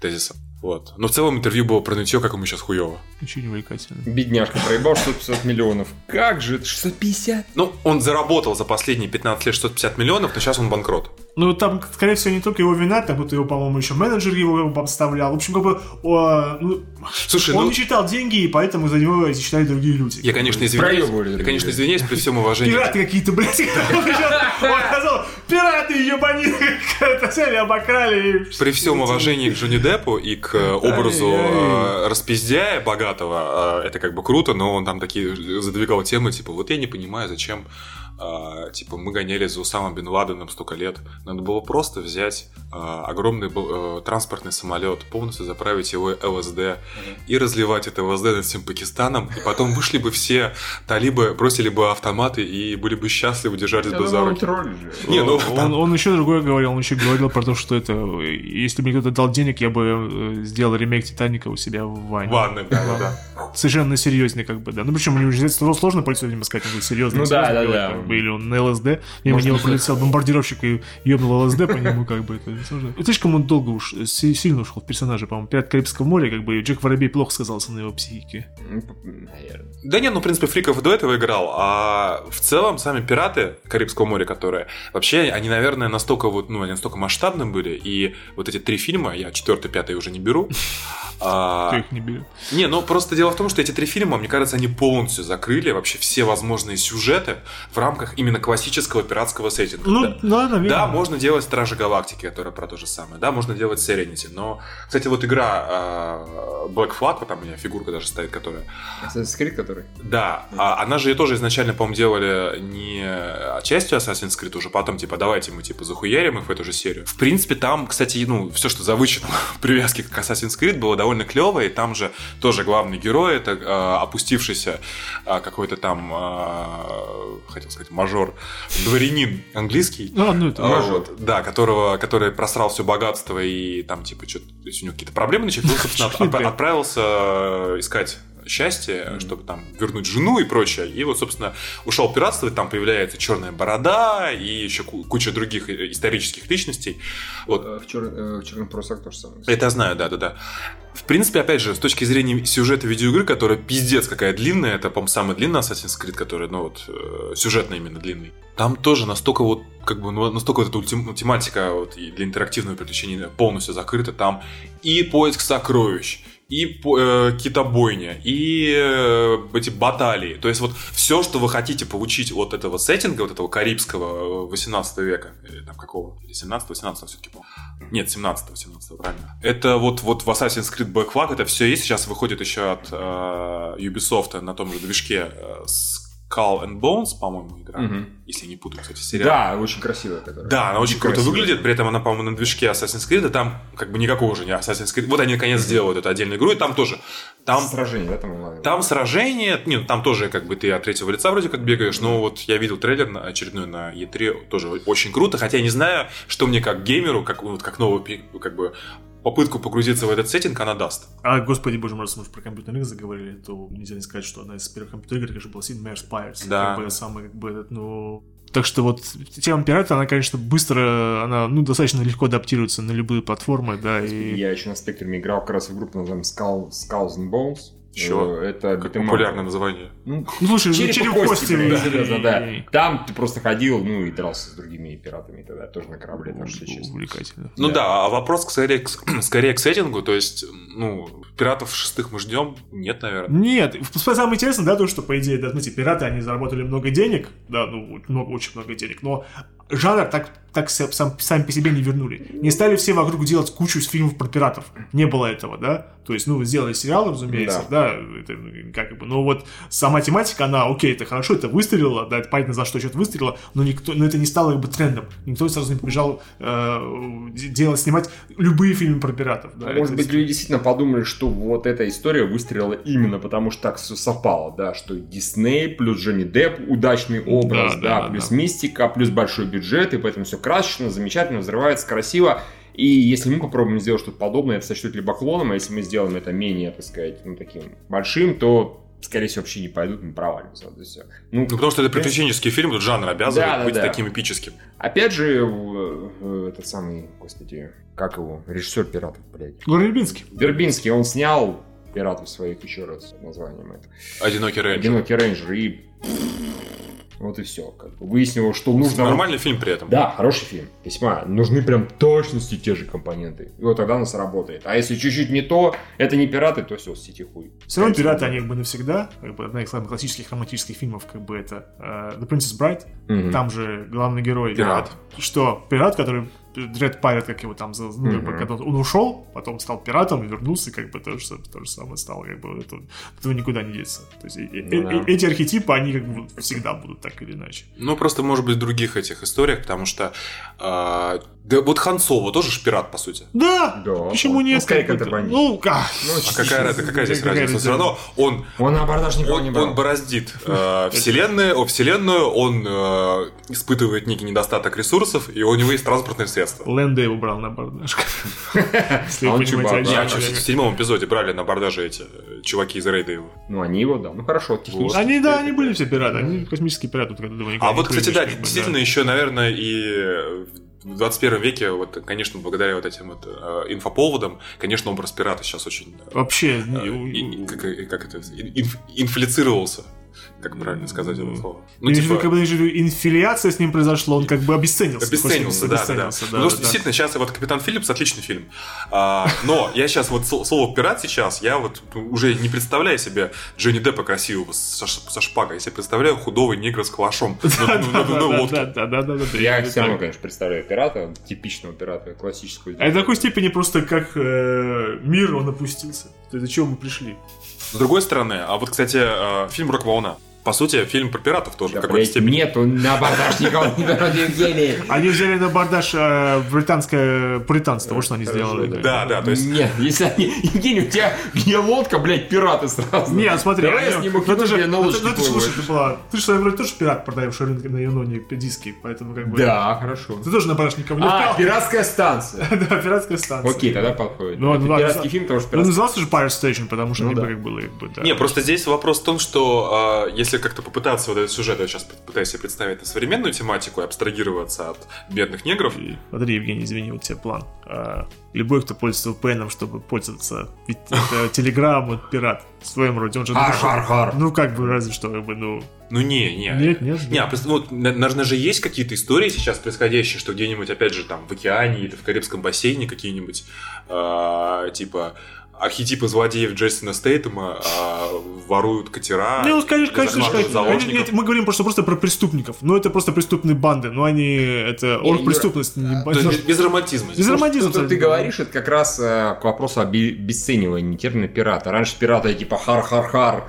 [SPEAKER 2] тезисом. Вот. Но в целом интервью было про нытье, как ему сейчас хуево.
[SPEAKER 3] Очень увлекательно.
[SPEAKER 1] Бедняжка проебал 650 миллионов. Как же это? 650?
[SPEAKER 2] Ну, он заработал за последние 15 лет 650 миллионов, но сейчас он банкрот.
[SPEAKER 3] Ну, там, скорее всего, не только его вина, там будто его, по-моему, еще менеджер его подставлял. В общем, как бы, о, ну,
[SPEAKER 2] Слушай,
[SPEAKER 3] он
[SPEAKER 2] ну,
[SPEAKER 3] не читал деньги, и поэтому за него считали другие люди.
[SPEAKER 2] я, конечно, извиняюсь. Я, конечно, извиняюсь при всем уважении.
[SPEAKER 3] Пираты какие-то, блядь. Он сказал, пираты ебани, это сами обокрали. и-
[SPEAKER 2] При всем уважении к Джонни Деппу и к э, образу э, распиздяя богатого, э, это как бы круто, но он там такие задвигал темы, типа, вот я не понимаю, зачем типа, мы гоняли за Усамом Бен Ладеном столько лет. Надо было просто взять огромный б- э, транспортный самолет, полностью заправить его ЛСД и разливать это ЛСД над всем Пакистаном, и потом вышли бы все талибы, бросили бы автоматы и были бы счастливы, держались бы за руки. Не, ну,
[SPEAKER 3] Он, он еще другое говорил, он еще говорил про то, что это, э, если бы мне кто-то дал денег, я бы э, сделал ремейк Титаника у себя в ванне.
[SPEAKER 2] Ванны, да, да, да.
[SPEAKER 3] Совершенно серьезный, как бы, да. Ну, причем у него же сложно по лицу, видимо, сказать, он был серьезный.
[SPEAKER 1] Ну да, да, да.
[SPEAKER 3] или он на ЛСД, мимо него
[SPEAKER 1] не
[SPEAKER 3] прилетел бомбардировщик и ёбнул ЛСД по нему, как бы, это сложно. И слишком он долго уж, э, си- сильно ушел в персонажа, по-моему, Пират Карибского моря, как бы, и Джек Воробей плохо сказался на его психике.
[SPEAKER 1] Наверное.
[SPEAKER 2] Да не, ну, в принципе, Фриков и до этого играл, а в целом сами пираты Карибского моря, которые вообще, они, наверное, настолько вот, ну, они настолько масштабны были, и вот эти три фильма, я четвертый, пятый уже не беру, а,
[SPEAKER 3] Кто их не берет.
[SPEAKER 2] не, ну просто дело в том, что эти три фильма, мне кажется, они полностью закрыли вообще все возможные сюжеты в рамках именно классического пиратского сеттинга.
[SPEAKER 3] Ну,
[SPEAKER 2] Да.
[SPEAKER 3] наверное.
[SPEAKER 2] Да, можно делать Стражи Галактики, которая про то же самое. Да, можно делать Serenity. Но, кстати, вот игра э, Black Flag, там у меня фигурка даже стоит, которая
[SPEAKER 1] Assassin's Creed, который?
[SPEAKER 2] да, а она же ее тоже изначально, по-моему, делали не частью Assassin's Creed, уже потом, типа, давайте мы, типа, захуярим их в эту же серию. В принципе, там, кстати, ну, все, что завычено в привязке к Assassin's Creed, было довольно клево, и там же тоже главный герой, это э, опустившийся э, какой-то там, э, хотел сказать, мажор, дворянин английский,
[SPEAKER 3] Ну, одно это.
[SPEAKER 2] а,
[SPEAKER 1] Мажор.
[SPEAKER 2] вот, да, которого, который просрал все богатство и там, типа, что-то, то есть у него какие-то проблемы начались, он, собственно, отправился э, искать счастье, чтобы там вернуть жену и прочее. И вот, собственно, ушел пиратствовать, там появляется черная борода и еще ку- куча других э, исторических личностей. Вот.
[SPEAKER 1] Э, В, чер- в черных парусах то же самое.
[SPEAKER 2] Это я знаю, да-да-да. В принципе, опять же, с точки зрения сюжета видеоигры, которая пиздец какая длинная, это, по-моему, самый длинный Assassin's Creed, который, ну вот, сюжетно именно длинный. Там тоже настолько вот, как бы, ну, настолько вот эта ультим- тематика вот, и для интерактивного приключения полностью закрыта. Там и поиск сокровищ, и э, китобойня, и э, эти баталии. То есть вот все, что вы хотите получить от этого сеттинга, вот этого карибского э, 18 века, или там какого, или 17 18 все-таки. Нет, 17 17 правильно. Это вот, вот в Assassin's Creed Black Flag это все есть. Сейчас выходит еще от э, Ubisoft на том же движке э, с Skull and Bones, по-моему, игра.
[SPEAKER 1] Мгм.
[SPEAKER 2] Если не путаю, кстати, сериал.
[SPEAKER 1] Да, очень красивая которая.
[SPEAKER 2] Да, она очень
[SPEAKER 1] Дико
[SPEAKER 2] круто
[SPEAKER 1] красивая.
[SPEAKER 2] выглядит, при этом она, по-моему, на движке Assassin's Creed, а там как бы никакого же не Assassin's Creed. Вот они наконец сделают эту отдельную игру, и там тоже. Там,
[SPEAKER 1] Сражение, да, там
[SPEAKER 2] там сражение, не, ну, там тоже как бы ты от третьего лица вроде как бегаешь, но вот я видел трейлер на- очередной на E3, тоже очень круто, хотя я не знаю, что мне как геймеру, как, вот, как пи- как бы попытку погрузиться в этот сеттинг она даст.
[SPEAKER 3] А, господи, боже мой, раз мы уж про компьютерные игры заговорили, то нельзя не сказать, что одна из первых компьютерных игр, конечно, была Sid Meier's Pirates.
[SPEAKER 2] Да.
[SPEAKER 3] Как бы самый, как бы, этот, ну... Так что вот тема пирата, она, конечно, быстро, она, ну, достаточно легко адаптируется на любые платформы, да, и...
[SPEAKER 1] Я еще на спектруме играл как раз в группу, называем Skull, Skulls and Bones.
[SPEAKER 2] Чё?
[SPEAKER 1] Э, Это up.
[SPEAKER 2] популярное название.
[SPEAKER 1] Ну,
[SPEAKER 3] Ну, слушай,
[SPEAKER 1] череп
[SPEAKER 3] череп
[SPEAKER 1] кости,
[SPEAKER 3] кости,
[SPEAKER 1] серьезно, да.
[SPEAKER 3] и-
[SPEAKER 1] Там ты просто ходил, ну, и дрался с другими пиратами тогда, тоже на корабле, там все честно.
[SPEAKER 3] Увлекательно.
[SPEAKER 2] Ну
[SPEAKER 1] Да.
[SPEAKER 2] да. а вопрос скорее, к- скорее к сеттингу, то есть, ну, пиратов шестых мы ждем? Нет, наверное.
[SPEAKER 3] Нет, самое интересное, да, то, что, по идее, да, знаете, пираты, они заработали много денег, да, ну, много, очень много денег, но жанр так, так са- сам, сами по себе не вернули. Не стали все вокруг делать кучу фильмов про пиратов. Не было этого, да? То есть, ну, сделали сериал, разумеется, да, это, ну, как бы, но вот сама тематика, она, окей, это хорошо, это выстрелило, да, это понятно, за что что-то выстрелило, но никто, но это не стало как бы трендом. Никто сразу не побежал э, де- делать, снимать любые фильмы про пиратов. Да,
[SPEAKER 1] Может
[SPEAKER 3] Это-
[SPEAKER 1] быть, люди действительно подумали, что вот эта история выстрелила именно потому, что так все совпало, да, что Дисней плюс Джонни Депп, удачный образ,
[SPEAKER 3] Да,
[SPEAKER 1] да,
[SPEAKER 3] да,
[SPEAKER 1] плюс
[SPEAKER 3] да.
[SPEAKER 1] мистика, плюс большой бюджет, и поэтому все красочно, замечательно, взрывается, красиво. И если мы попробуем сделать что-то подобное, это сочтут либо клоном, а если мы сделаем это менее, так сказать, ну, таким большим, то, скорее всего, вообще не пойдут, мы провалимся. Вот и все. Ну,
[SPEAKER 2] Ну, потому что это приключенческий фильм, тут жанр обязывает
[SPEAKER 1] Да, да,
[SPEAKER 2] быть
[SPEAKER 1] да.
[SPEAKER 2] таким эпическим.
[SPEAKER 1] Опять же, этот самый, господи, как его, режиссер пиратов, блядь.
[SPEAKER 3] Гурбинский.
[SPEAKER 1] Вербинский, он снял пиратов своих еще раз названием это.
[SPEAKER 2] Одинокий рейнджер.
[SPEAKER 1] Одинокий рейнджер и вот и все. Как бы выяснилось, что нужно...
[SPEAKER 2] Нормальный фильм при этом.
[SPEAKER 1] Да, хороший фильм. Весьма. Нужны прям точности те же компоненты. И вот тогда у нас работает. А если чуть-чуть не то, это не пираты, то все, сети хуй.
[SPEAKER 3] Все равно пираты, они как бы навсегда. Как бы одна из самых классических романтических фильмов, как бы это э, The Princess Bride.
[SPEAKER 1] Мгм.
[SPEAKER 3] Там же главный герой.
[SPEAKER 2] Пират.
[SPEAKER 3] Что? Пират, который Dread Pirate, как его там, за- ну, как бы,
[SPEAKER 1] Мгм.
[SPEAKER 3] когда он ушел, потом стал пиратом и вернулся, как бы то же, то же самое стало, как бы это, этого никуда не деться. То есть
[SPEAKER 1] Ну
[SPEAKER 3] и- эти архетипы, они как бы всегда будут так или иначе.
[SPEAKER 2] Ну, просто, может быть, в других этих историях, потому что... а, да вот Хан Соло тоже же пират, по сути.
[SPEAKER 3] Да,
[SPEAKER 1] Да,
[SPEAKER 3] почему
[SPEAKER 1] он-
[SPEAKER 3] нет?
[SPEAKER 1] скорее
[SPEAKER 3] как
[SPEAKER 1] контрабандист.
[SPEAKER 3] Ну, как?
[SPEAKER 1] Ну,
[SPEAKER 2] А какая, разница- какая здесь
[SPEAKER 3] Какая
[SPEAKER 2] разница? Все равно он,
[SPEAKER 1] Он абордаж никого не
[SPEAKER 2] он,
[SPEAKER 1] брал.
[SPEAKER 2] он бороздит э, вселенную, о, вселенную, он э, испытывает некий недостаток ресурсов, и у него есть транспортное средство.
[SPEAKER 3] Лэнда его брал на бордаж.
[SPEAKER 1] А он
[SPEAKER 2] я в седьмом эпизоде брали на бордаже эти э, чуваки из рейда его.
[SPEAKER 1] Ну, они его, да. Ну, хорошо, технически.
[SPEAKER 3] Они, да, они были все пираты, они космические пираты.
[SPEAKER 2] А вот, кстати, да, действительно, еще, наверное, и в 21 веке, вот, конечно, благодаря вот этим вот э, инфоповодам, конечно, образ пирата сейчас очень э,
[SPEAKER 3] Вообще,
[SPEAKER 2] э, и- как, как это, инф- инфлицировался, как правильно сказать это слово. Ну,
[SPEAKER 3] Ну,
[SPEAKER 2] типа,
[SPEAKER 3] как бы инфилиация с ним произошло, он как бы обесценился.
[SPEAKER 2] Обесценился, да, да, да.
[SPEAKER 3] Обесценился,
[SPEAKER 2] Потому что действительно сейчас вот Капитан Филлипс отличный фильм. А, но я сейчас вот сло- слово пират сейчас, я вот уже не представляю себе Джонни Деппа красивого со, со шпагой. Я себе представляю худого негра с калашом. Ну, ну, ну, ну, ну.
[SPEAKER 3] Да, да, да, да, да.
[SPEAKER 1] Я все равно, конечно, представляю пирата, типичного пирата, классического.
[SPEAKER 3] А до такой степени просто как э, мир он опустился. То есть, до чего мы пришли?
[SPEAKER 2] С другой стороны, а вот, кстати, э, фильм «Рок волна». По сути, фильм про пиратов тоже
[SPEAKER 1] Да,
[SPEAKER 2] в какой-то степени.
[SPEAKER 1] нет, он на абордаж никого не Евгений.
[SPEAKER 3] Они взяли на бардаж э, британское пуританство, вот что они сделали.
[SPEAKER 2] Да, да, то есть...
[SPEAKER 1] Нет, если они... Евгений, у тебя где лодка, блядь, пираты сразу.
[SPEAKER 3] Не, а смотри,
[SPEAKER 1] Давай я
[SPEAKER 3] они-
[SPEAKER 1] сниму
[SPEAKER 3] ну, это
[SPEAKER 1] кино,
[SPEAKER 3] же,
[SPEAKER 1] на
[SPEAKER 3] ну,
[SPEAKER 1] лодочке
[SPEAKER 3] ну, это же, слушай, ты была, ты же в своем роде тоже пират, продаешь рынок на Юноне диски, поэтому как бы...
[SPEAKER 1] Да, хорошо.
[SPEAKER 3] Ты тоже на никого не
[SPEAKER 1] А, пиратская станция.
[SPEAKER 3] Да, пиратская станция.
[SPEAKER 1] Окей, тогда подходит.
[SPEAKER 3] Ну,
[SPEAKER 1] Это
[SPEAKER 3] ну,
[SPEAKER 1] пиратский фильм, потому что
[SPEAKER 3] Ну, назывался же Pirate Station, потому что
[SPEAKER 1] Ну,
[SPEAKER 3] либо
[SPEAKER 1] да.
[SPEAKER 3] как бы, да.
[SPEAKER 2] Не, просто здесь вопрос в том, что э, если как-то попытаться вот этот сюжет, я сейчас пытаюсь себе представить на современную тематику и абстрагироваться от бедных негров,
[SPEAKER 3] И, Смотри, Евгений, извини, вот тебе план. А, любой, кто пользуется VPN, чтобы пользоваться, это Telegram, вот пират в своем роде, он же...
[SPEAKER 1] Хар-хар-хар.
[SPEAKER 3] Ну, как бы, разве что, как бы, ну...
[SPEAKER 2] ну не, не.
[SPEAKER 3] Нет, нет.
[SPEAKER 2] Не, а на- наверное же есть какие-то истории сейчас происходящие, что где-нибудь, опять же, там, в океане или в Карибском бассейне какие-нибудь, э, типа, архетипы злодеев Джейсона Стейтема э, воруют катера.
[SPEAKER 3] Не, ну, конечно, конечно, конечно. Они- нет, мы говорим просто, просто про преступников. Ну, это просто преступные банды. Ну, они... Это
[SPEAKER 1] Не,
[SPEAKER 3] оргпреступность. не
[SPEAKER 2] То есть без, романтизма.
[SPEAKER 3] Без романтизма.
[SPEAKER 1] То, что ты говоришь, это как раз э, к вопросу о бе- обесценивании термина пирата. Раньше пираты типа хар-хар-хар,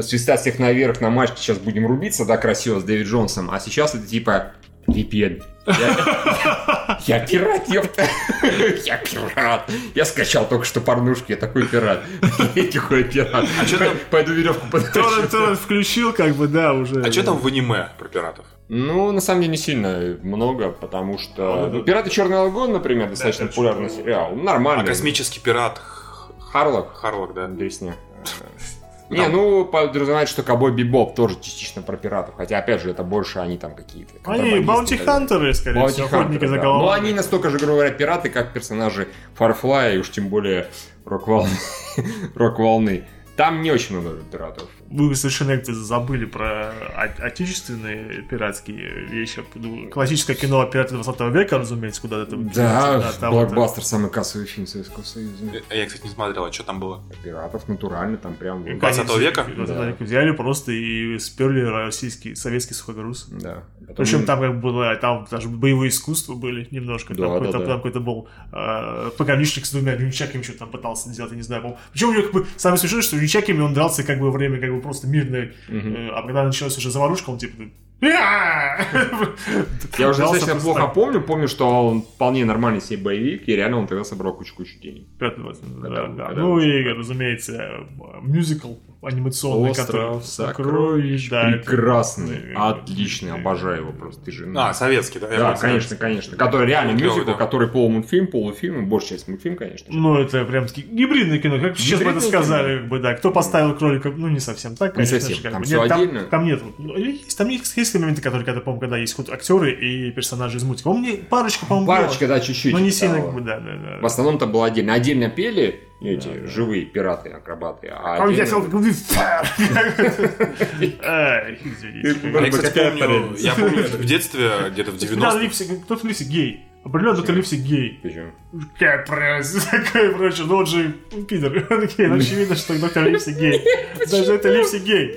[SPEAKER 1] свистать всех наверх на матче, сейчас будем рубиться, да, красиво с Дэвид Джонсом, а сейчас это типа VPN. Я, я пират, ёпта. Я пират. Я скачал только что порнушки, я такой пират. Я такой пират.
[SPEAKER 2] А что там,
[SPEAKER 1] Пойду веревку подальше.
[SPEAKER 3] торрент включил, как бы, да, уже.
[SPEAKER 2] а что там в аниме про пиратов?
[SPEAKER 1] Ну, на самом деле, не сильно много, потому что...
[SPEAKER 3] Ну,
[SPEAKER 1] ну, «Пираты Черной Лагуны», например, достаточно популярный сериал. Нормальный.
[SPEAKER 2] А космический пират
[SPEAKER 1] Харлок.
[SPEAKER 2] Харлок, да?
[SPEAKER 1] Дресня. Не, ну, подразумевает, что Ковбой Бибоп тоже частично про пиратов. Хотя, опять же, это больше они там какие-то.
[SPEAKER 3] Они баунти-хантеры, скорее всего, охотники
[SPEAKER 1] Hunter,
[SPEAKER 3] за
[SPEAKER 1] да.
[SPEAKER 3] головами.
[SPEAKER 1] Ну, они настолько же, грубо говоря, пираты, как персонажи Фарфлая, и уж тем более Рок-волны. Рок-волны. Там не очень много пиратов.
[SPEAKER 3] Вы совершенно как-то забыли про отечественные пиратские вещи. Классическое кино «Пираты 20 века», разумеется, куда это
[SPEAKER 1] Да,
[SPEAKER 3] это-
[SPEAKER 1] блокбастер самый кассовый фильм Советского Союза.
[SPEAKER 2] Э, Я, кстати, не смотрел, а что там было?
[SPEAKER 1] Пиратов натурально, там прям... вот.
[SPEAKER 2] 20 века?
[SPEAKER 3] 20
[SPEAKER 1] Да.
[SPEAKER 3] века взяли просто и сперли российский, советский сухогруз.
[SPEAKER 1] Да.
[SPEAKER 3] Причем там как было, там даже боевые искусства были немножко.
[SPEAKER 1] Да,
[SPEAKER 3] там какой-то,
[SPEAKER 1] да, да.
[SPEAKER 3] там какой-то был э, пограничник с двумя нунчаками что-то там пытался сделать, я не знаю. Причем у него как бы самое смешное, что нунчаками он дрался как бы во время как бы просто мирное. э, а когда началась уже заварушка, он типа...
[SPEAKER 1] Я уже достаточно плохо помню. Помню, что он вполне нормальный себе боевик, и реально он тогда собрал кучу-кучу денег.
[SPEAKER 3] Ну и, разумеется, мюзикл анимационный, который
[SPEAKER 1] Остров сокровищ.
[SPEAKER 3] да, это-
[SPEAKER 1] Прекрасный,
[SPEAKER 3] э,
[SPEAKER 1] отличный, обожаю его просто. Ты же,
[SPEAKER 2] А, советский, да?
[SPEAKER 1] Да, конечно, конечно. Который реально мюзикл,
[SPEAKER 2] да.
[SPEAKER 1] который полумультфильм, полуфильм, большая часть мультфильм, конечно. же.
[SPEAKER 3] Ну, это прям гибридное кино, как сейчас бы это сказали, как бы, да. Кто поставил кролика, ну, не совсем так,
[SPEAKER 1] Не
[SPEAKER 3] конечно
[SPEAKER 1] совсем,
[SPEAKER 3] же, как
[SPEAKER 1] там
[SPEAKER 3] Нет,
[SPEAKER 1] отдельно.
[SPEAKER 3] Там, нет, ну, есть, там есть, есть моменты, которые, когда, по-моему, когда есть хоть актеры и персонажи из мультика. Мне парочка, по-моему,
[SPEAKER 1] Парочка,
[SPEAKER 3] была,
[SPEAKER 1] да, чуть-чуть.
[SPEAKER 3] но не сильно, как бы, да, да, да.
[SPEAKER 1] В основном-то было отдельно. Отдельно пели эти живые пираты, акробаты. А
[SPEAKER 3] я
[SPEAKER 1] отдельно-
[SPEAKER 3] хотел как
[SPEAKER 2] Я, кстати, помню, я помню в детстве, где-то в
[SPEAKER 3] Да,
[SPEAKER 2] 90-х,
[SPEAKER 3] Ливси, кто-то Ливси гей. Определенно, кто-то Ливси гей.
[SPEAKER 1] Почему?
[SPEAKER 3] Какая прелесть, такая прочее, ну он же пидор. Окей, ну очевидно, что доктор Ливси гей. Даже это Ливси гей.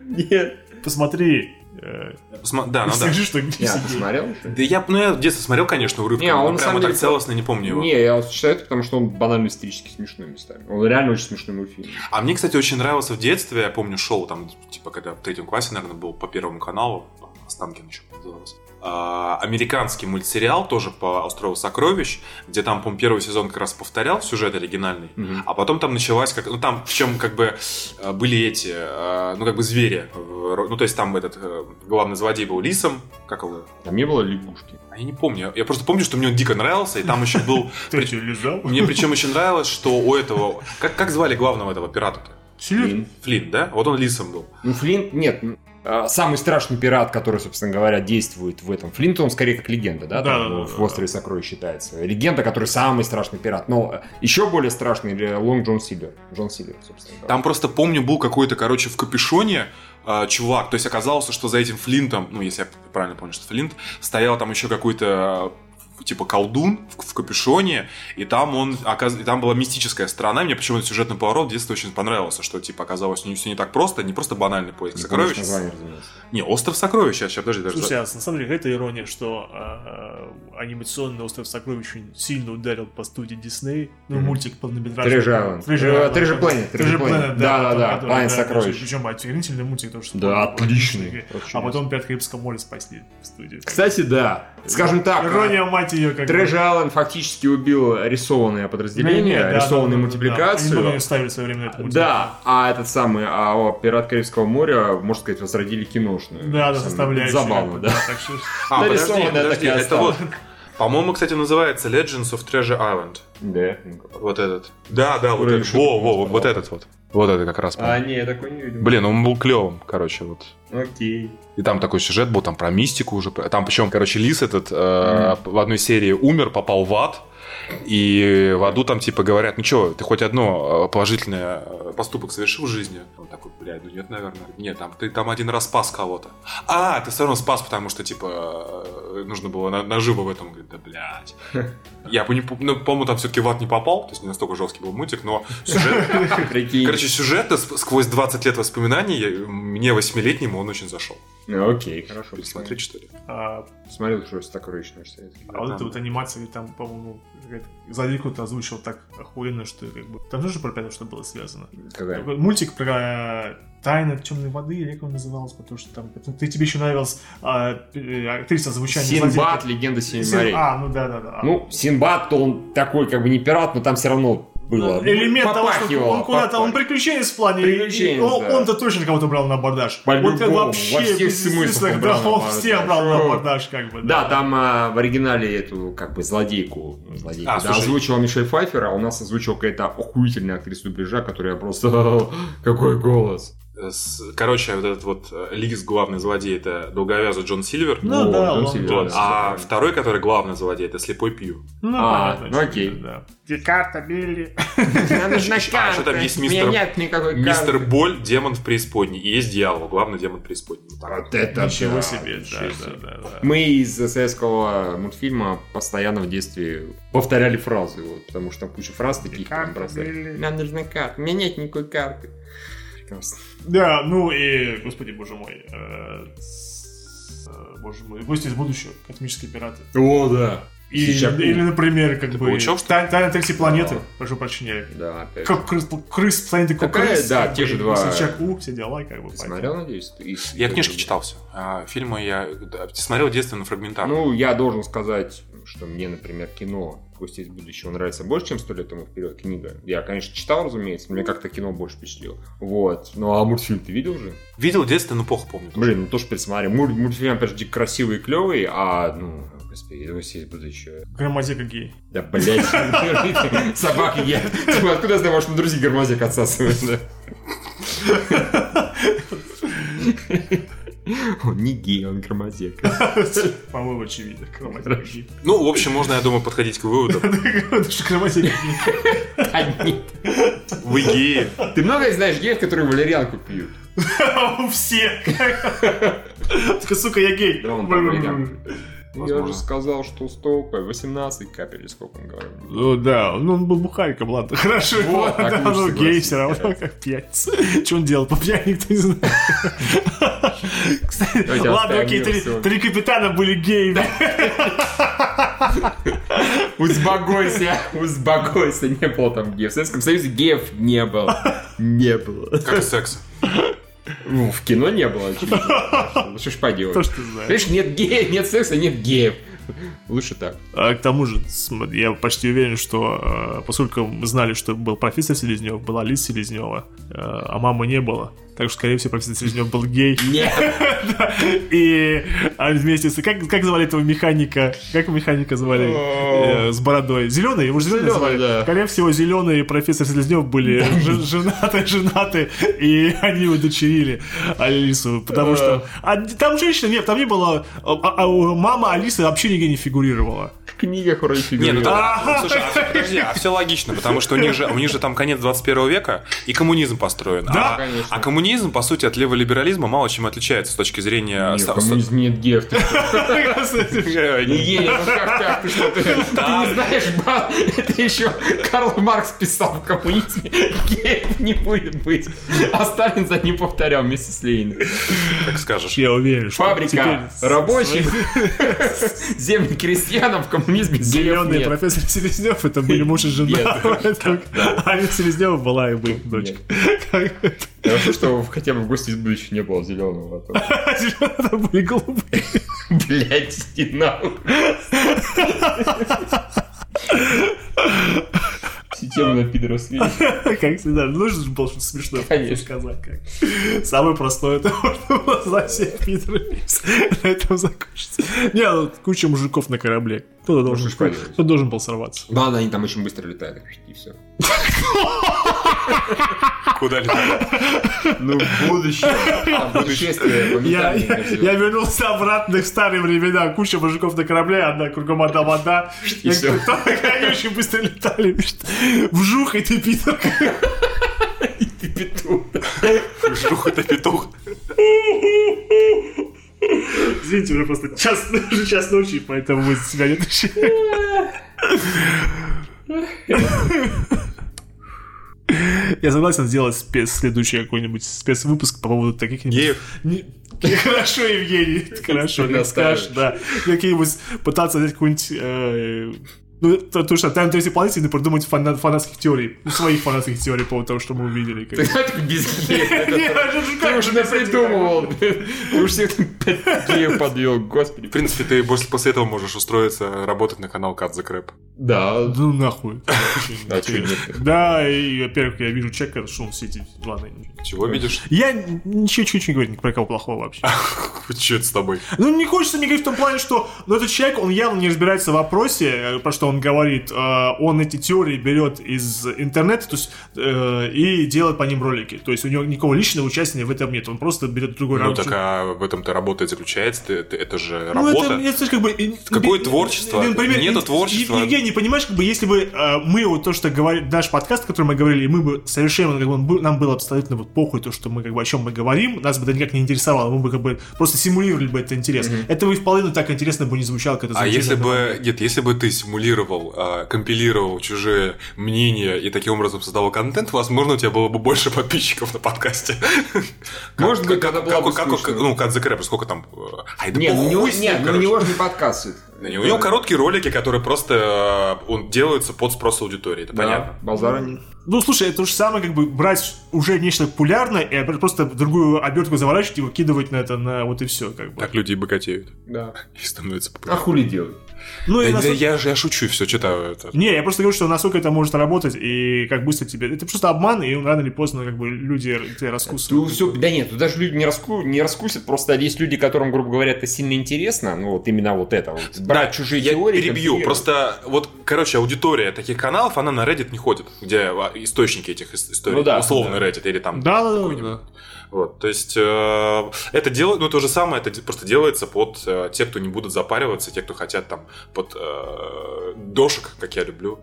[SPEAKER 1] Нет.
[SPEAKER 3] Посмотри. Э,
[SPEAKER 2] Посма- да, ну да.
[SPEAKER 3] Скажи, что Ливси
[SPEAKER 1] Не, а ты
[SPEAKER 3] гей.
[SPEAKER 1] смотрел? что ли?
[SPEAKER 2] Да я, ну, я в детстве смотрел, конечно, урывки,
[SPEAKER 1] Не, он
[SPEAKER 2] прямо так
[SPEAKER 1] деле-
[SPEAKER 2] целостно не помню его.
[SPEAKER 1] Не, я вот считаю это, потому что он банально исторически смешной местами. Он реально очень смешной мультфильм.
[SPEAKER 2] А мне, кстати, очень нравился в детстве, я помню, шоу там, типа, когда в третьем классе, наверное, был по Первому каналу, Останкин еще назывался, американский мультсериал, тоже по «Острову сокровищ», где там, по первый сезон как раз повторял сюжет оригинальный,
[SPEAKER 1] Мгм.
[SPEAKER 2] а потом там началась, как, ну там, причем, как бы, э, были эти, э, ну, как бы звери, в ро- ну, то есть там этот э, главный злодей был лисом, как его,
[SPEAKER 1] Там не было лягушки.
[SPEAKER 2] а я не помню, я просто помню, что мне он дико нравился, и там еще был,
[SPEAKER 3] Ты лизал?
[SPEAKER 2] мне причем еще нравилось, что у этого, как, как звали главного этого пирата-то?
[SPEAKER 1] Флинт.
[SPEAKER 2] Флинн, да? Вот он лисом был.
[SPEAKER 1] Ну, Флинт, нет. А, Самый страшный пират, который, собственно говоря, действует в этом. Флинт, он скорее как легенда, да?
[SPEAKER 3] Да,
[SPEAKER 1] там,
[SPEAKER 3] да, да,
[SPEAKER 1] в
[SPEAKER 3] да.
[SPEAKER 1] «Острове сокровищ» считается. Легенда, который самый страшный пират. Но э, еще более страшный Лонг Джон Сильвер. Джон Сильвер, собственно говоря.
[SPEAKER 2] Там просто помню, был какой-то, короче, в капюшоне э, чувак. То есть оказалось, что за этим Флинтом, ну, если я правильно помню, что Флинт, стоял там еще какой-то типа колдун в, в капюшоне, и там он, оказ- и там была мистическая сторона, мне почему-то сюжетный поворот в детстве очень понравился, что, типа, оказалось, не все не так просто, не просто банальный поиск
[SPEAKER 1] Не
[SPEAKER 2] сокровищ.
[SPEAKER 1] название.
[SPEAKER 2] Не, остров сокровищ, сейчас, сейчас, подожди, даже...
[SPEAKER 3] Слушай, а на самом деле какая-то ирония, что э, анимационный остров сокровищ очень сильно ударил по студии Дисней. Ну,
[SPEAKER 1] Мгм.
[SPEAKER 3] мультик полнометражный.
[SPEAKER 1] Э, Treasure Treasure Planet.
[SPEAKER 3] Planet,
[SPEAKER 1] Да, да, да, Planet сокровищ.
[SPEAKER 3] Причем офигительный мультик, тоже.
[SPEAKER 1] Да, отличный.
[SPEAKER 3] А потом Пират Карибского моря спасли в студии.
[SPEAKER 1] Кстати, да. Скажем так,
[SPEAKER 3] Ирония, мать ее, как.
[SPEAKER 1] Трэш Аллен фактически убил рисованное подразделение,
[SPEAKER 3] Не-не, да,
[SPEAKER 1] рисованную
[SPEAKER 3] да, да, да.
[SPEAKER 1] мультипликацию.
[SPEAKER 3] Они не ставили свое время.
[SPEAKER 1] Да, а этот самый, а о, Пират Карибского моря, можно сказать, возродили киношную.
[SPEAKER 3] Да, да,
[SPEAKER 1] Самое
[SPEAKER 3] составляющая.
[SPEAKER 1] Забавно,
[SPEAKER 3] бы,
[SPEAKER 1] да.
[SPEAKER 3] Так что...
[SPEAKER 2] А, подожди, подожди, это вот... По-моему, кстати, называется Legends of Treasure Island.
[SPEAKER 1] Да.
[SPEAKER 2] Вот этот. Да, да, вот этот. Во, во, вот этот вот. Вот это как раз.
[SPEAKER 1] А, не, я такой не видел.
[SPEAKER 2] Блин, он был клевым, короче, вот.
[SPEAKER 1] Окей.
[SPEAKER 2] И там такой сюжет был, там про мистику уже. Там причем, короче, Лис этот э, в одной серии умер, попал в ад. И в аду там типа говорят, ну что, ты хоть одно э, положительное э, поступок совершил в жизни? Он такой, блядь, ну нет, наверное. Нет, там ты там один раз спас кого-то. А, ты все равно спас, потому что, типа, э, нужно было на- наживо в этом. Говорит, да, блядь. Я ну, по-моему, там все-таки в ад не попал, то есть не настолько жесткий был мультик, но сюжет. Короче, сюжет сквозь 20 лет воспоминаний мне, восьмилетнему, он очень зашел.
[SPEAKER 1] Ну, окей, хорошо.
[SPEAKER 2] Пересмотреть, что ли?
[SPEAKER 3] А,
[SPEAKER 1] Смотрел, что это такое наш советский.
[SPEAKER 3] а вот
[SPEAKER 2] там-
[SPEAKER 3] эта вот анимация, там, по-моему, злодейку то озвучил так охуенно, что как бы... Там тоже про пятое что было связано.
[SPEAKER 1] Какая?
[SPEAKER 3] Такой Мультик про тайны темной воды, или как он назывался, потому что там... Ты, тебе еще нравилась а, э, актриса звучания
[SPEAKER 1] Синбад, легенда Семи морей.
[SPEAKER 3] А, ну да, да, да.
[SPEAKER 1] Ну, Синбад, то он такой, как бы не пират, но там все равно было.
[SPEAKER 3] Ну, элемент того, что он куда-то, он приключенец в плане, и он,
[SPEAKER 1] да.
[SPEAKER 3] он-то точно кого-то брал на Вот это вообще,
[SPEAKER 1] во всех
[SPEAKER 3] без
[SPEAKER 1] смыслах он
[SPEAKER 3] да,
[SPEAKER 1] брал
[SPEAKER 3] он всех брал на
[SPEAKER 1] О.
[SPEAKER 3] абордаж, как бы,
[SPEAKER 1] Да, там а, в оригинале эту, как бы, злодейку, ну, злодейку,
[SPEAKER 2] А,
[SPEAKER 1] да,
[SPEAKER 2] слушай.
[SPEAKER 1] озвучила Мишель Пфайфер, а у нас озвучила какая-то охуительная актриса дубляжа, которая просто... Какой голос.
[SPEAKER 2] С- Короче, вот этот вот э, Лис главный злодей это долговязый Джон Сильвер.
[SPEAKER 3] Ну
[SPEAKER 1] О,
[SPEAKER 3] да,
[SPEAKER 1] Джон
[SPEAKER 3] он-
[SPEAKER 1] Сильвер, да,
[SPEAKER 2] А второй, который главный злодей, это слепой Пью.
[SPEAKER 3] Ну,
[SPEAKER 1] А,
[SPEAKER 3] понятно,
[SPEAKER 1] ну окей.
[SPEAKER 3] да. Карта, Билли?
[SPEAKER 1] Нужна
[SPEAKER 2] А, что там есть
[SPEAKER 1] У меня
[SPEAKER 2] мистер-
[SPEAKER 1] нет никакой
[SPEAKER 2] Мистер
[SPEAKER 1] карты.
[SPEAKER 2] Боль, демон в преисподней. И есть дьявол, главный демон преисподней. Вот
[SPEAKER 1] это
[SPEAKER 3] Ничего
[SPEAKER 1] да,
[SPEAKER 3] себе,
[SPEAKER 1] ничего
[SPEAKER 3] да,
[SPEAKER 1] себе.
[SPEAKER 3] да, да, да.
[SPEAKER 1] Мы из советского мультфильма постоянно в детстве повторяли фразы, вот, потому что там куча фраз таких
[SPEAKER 3] Карта. Билли.
[SPEAKER 1] Нам нужна карта. У меня нет никакой карты. Прекрасно.
[SPEAKER 3] Да, ну и, господи, боже мой, э, э, боже мой, гости из будущего, космические пираты.
[SPEAKER 1] О, да.
[SPEAKER 3] И- или, например, как
[SPEAKER 2] Ты
[SPEAKER 3] бы...
[SPEAKER 2] получил, что
[SPEAKER 3] Тай- Тайна третьей планеты,
[SPEAKER 1] Да.
[SPEAKER 3] прошу прощения.
[SPEAKER 1] Да, опять.
[SPEAKER 3] Как крыс, крыс планеты
[SPEAKER 1] Такая,
[SPEAKER 3] крыс.
[SPEAKER 1] да,
[SPEAKER 3] как
[SPEAKER 1] те
[SPEAKER 3] бы,
[SPEAKER 1] же два.
[SPEAKER 3] Сичаку, все дела, как бы.
[SPEAKER 1] Ты смотрел, надеюсь? Ты-
[SPEAKER 2] Я книжки читал все. А фильмы я да, смотрел в детстве на фрагментарно.
[SPEAKER 1] Ну, я должен сказать, что мне, например, кино «Гости из будущего» нравится больше, чем «Сто лет тому вперед» книга. Я, конечно, читал, разумеется, но мне как-то кино больше впечатлило. Вот. Ну, а мультфильм ты видел же?
[SPEAKER 2] Видел в детстве, но плохо помню.
[SPEAKER 1] Блин, ну тоже пересмотри. Муль- мультфильм, опять же, дико красивый и клевый, а, ну, господи, «Гости из будущего».
[SPEAKER 3] Громадека гей.
[SPEAKER 1] Да, блядь. Собака я. Типа, откуда я знаю, может, на друзей гормозек отсасывает, да? Он не гей, он громозек.
[SPEAKER 3] По-моему, очевидно. Громадека гей.
[SPEAKER 2] Ну, в общем, можно, я думаю, подходить к выводу.
[SPEAKER 3] Это же громадека гей.
[SPEAKER 1] А нет.
[SPEAKER 2] Вы геи.
[SPEAKER 1] Ты много знаешь геев, которые валерьянку пьют?
[SPEAKER 3] Все. Такая, сука, я гей.
[SPEAKER 1] Да, он валерьянку. Я
[SPEAKER 2] Возможно.
[SPEAKER 1] же сказал, что столько, 18 капель, сколько он говорил.
[SPEAKER 3] Ну да, ну он был бухариком, ладно, хорошо.
[SPEAKER 1] Вот,
[SPEAKER 3] да, ну гей все равно, как пьяница. Что он делал по пьяни, никто не знает. Кстати, ладно, окей, три, капитана были геями.
[SPEAKER 1] Успокойся, успокойся, не было там геев. В Советском Союзе геев не было. Не было.
[SPEAKER 2] Как секс.
[SPEAKER 1] Ну, в кино не было, очевидно. Ну, что ж поделать.
[SPEAKER 3] То, что знаешь.
[SPEAKER 1] Видишь, нет геев, нет секса, нет геев. Лучше так.
[SPEAKER 3] А, к тому же, я почти уверен, что э, поскольку мы знали, что был профессор Селезнев, была Лиз Селезнева, э, а мамы не было. Так что, скорее всего, профессор Селезнев был гей.
[SPEAKER 1] Нет.
[SPEAKER 3] И они вместе с... Как, как звали этого механика? Как механика звали? Э, с бородой. Зеленый? Его же зеленый звали. Скорее всего, зеленый и профессор Селезнев были женаты, женаты, и они удочерили Алису, потому что... А там женщина, нет, там не было... а- а- а мама Алисы вообще нигде не фигурировала.
[SPEAKER 1] В книгах вроде
[SPEAKER 2] ну
[SPEAKER 1] фигурирует.
[SPEAKER 2] да, слушай, а подожди, а все логично, потому что у них же, у них же там конец 21 века и коммунизм построен.
[SPEAKER 3] Да,
[SPEAKER 2] а,
[SPEAKER 1] конечно.
[SPEAKER 2] а коммунизм, по сути, от леволиберализма мало чем отличается с точки зрения...
[SPEAKER 1] Нет, коммунизме нет геев. Ты не ну? Ты не знаешь, это еще Карл Маркс писал в коммунизме. Геев не будет быть. А Сталин за ним повторял вместе с Лениным.
[SPEAKER 2] Как скажешь.
[SPEAKER 3] Я уверен, что
[SPEAKER 1] Фабрика рабочих, земли крестьянам в коммунизме
[SPEAKER 3] Зеленый профессор Селезнев это были муж и жена. Алиса Селезнева была и их дочка.
[SPEAKER 1] Хорошо, что хотя бы в гости из будущего не было зеленого. а
[SPEAKER 3] Зеленые были голубые.
[SPEAKER 1] Блять, иди нахуй. Система на пидора слили.
[SPEAKER 3] Как всегда, нужно же было что-то смешное
[SPEAKER 1] Конечно.
[SPEAKER 3] сказать. Как. Самое простое, это можно было знать всех Питерами. На этом закончится. Не, ну, куча мужиков на корабле. Кто-то должен, кто должен был сорваться.
[SPEAKER 1] Да, да, они там очень быстро летают, и все.
[SPEAKER 2] Куда летать?
[SPEAKER 1] Ну, в будущем. А, путешествие
[SPEAKER 3] Я, я, вернулся обратно в старые времена. Куча мужиков на корабле, одна кругом одна вода.
[SPEAKER 1] И
[SPEAKER 3] Я-
[SPEAKER 1] всё.
[SPEAKER 3] там Они очень быстро летали. Вжух, и ты, Питер.
[SPEAKER 1] Ты петух.
[SPEAKER 2] Жух это петух.
[SPEAKER 3] Извините, уже просто час, уже час ночи, поэтому мы себя не отвечаем. Я согласен сделать спец, следующий какой-нибудь спецвыпуск по поводу таких...
[SPEAKER 2] Геев?
[SPEAKER 3] Не- Хорошо, Евгений, хорошо, не скажешь, да. Какие-нибудь пытаться взять какую-нибудь... Ну, то, то, что там третьей планете и придумать фана- фанатских теорий, ну, своих фанатских теорий по того, что мы увидели.
[SPEAKER 1] Ты без это-
[SPEAKER 3] это же
[SPEAKER 1] Ты уже
[SPEAKER 3] без
[SPEAKER 1] напридумывал. Ты уж всех геев подвел, господи.
[SPEAKER 2] В принципе, ты после, этого можешь устроиться работать на канал Cut the Crap.
[SPEAKER 1] Да.
[SPEAKER 3] Ну нахуй. Да, и, во-первых, я вижу человека, что он все эти... Ладно,
[SPEAKER 2] Чего видишь?
[SPEAKER 3] я ничего, чуть не говорю ни про кого плохого вообще.
[SPEAKER 2] Что это с тобой?
[SPEAKER 3] Ну, не хочется мне говорить в том плане, что ну, этот человек, он явно не разбирается в вопросе, э, про что он говорит. Э, Он эти теории берет из интернета то есть, э, и делает по ним ролики. То есть у него никакого личного участия в этом нет. Он просто берет другой
[SPEAKER 2] Ну
[SPEAKER 3] рабочий-
[SPEAKER 2] так а в этом-то работа и заключается, ты- ты- это же
[SPEAKER 3] Ну,
[SPEAKER 2] работа.
[SPEAKER 3] это, это, как бы...
[SPEAKER 2] Какое творчество?
[SPEAKER 3] например,
[SPEAKER 2] Нету творчества.
[SPEAKER 3] Ев- Евгений, понимаешь, как бы, если бы мы вот то, что говорим, наш подкаст, который мы говорили, мы бы совершенно, как бы, нам было абсолютно вот похуй то, что мы, как бы, о чем мы говорим, нас бы это никак не интересовало, мы бы, как бы, просто симулировали бы это интерес. Это бы вполне так интересно бы не звучало, как это
[SPEAKER 2] А если бы, нет, если бы ты симулировал, а, компилировал чужие мнения и таким образом создавал контент, возможно, у тебя было бы больше подписчиков на подкасте.
[SPEAKER 1] Может быть,
[SPEAKER 2] Как-
[SPEAKER 1] тогда было
[SPEAKER 2] как-
[SPEAKER 1] бы
[SPEAKER 2] как- как- Ну, Cut the сколько там? Ай, да
[SPEAKER 1] Не, ну у него,
[SPEAKER 2] похуй с ним,
[SPEAKER 1] не, ну у него же не
[SPEAKER 2] не, У него короткие ролики, которые просто э, он делаются под спрос аудитории, это понятно.
[SPEAKER 1] Базара нет.
[SPEAKER 3] Ну, слушай, это то же самое, как бы брать уже нечто популярное и просто другую обертку заворачивать и выкидывать на это, на вот и все, как бы.
[SPEAKER 2] Так люди и богатеют.
[SPEAKER 1] Да.
[SPEAKER 2] И становятся
[SPEAKER 1] А
[SPEAKER 2] популярными.
[SPEAKER 1] хули делать?
[SPEAKER 3] Ну, и
[SPEAKER 2] Да,
[SPEAKER 3] насколько-
[SPEAKER 2] Я же я шучу, все читаю это.
[SPEAKER 3] Не, я просто говорю, что насколько это может работать и как быстро тебе... Это просто обман, и рано или поздно как бы люди тебя
[SPEAKER 1] Ты
[SPEAKER 3] раскусывают.
[SPEAKER 1] все, да нет, тут даже люди не, раску, не раскусят, просто есть люди, которым, грубо говоря, это сильно интересно, ну вот именно вот это вот, брать
[SPEAKER 2] Да,
[SPEAKER 1] чужие
[SPEAKER 2] я
[SPEAKER 1] теории.
[SPEAKER 2] перебью. Просто вот, короче, аудитория таких каналов, она на Reddit не ходит, где источники этих ис- историй.
[SPEAKER 1] Ну да,
[SPEAKER 2] условно
[SPEAKER 1] да.
[SPEAKER 2] Reddit или там
[SPEAKER 3] Да, да, да.
[SPEAKER 2] Вот, то есть э, это дело, ну то же самое, это просто делается под э, те, кто не будут запариваться, те, кто хотят там под э, дошек, как я люблю,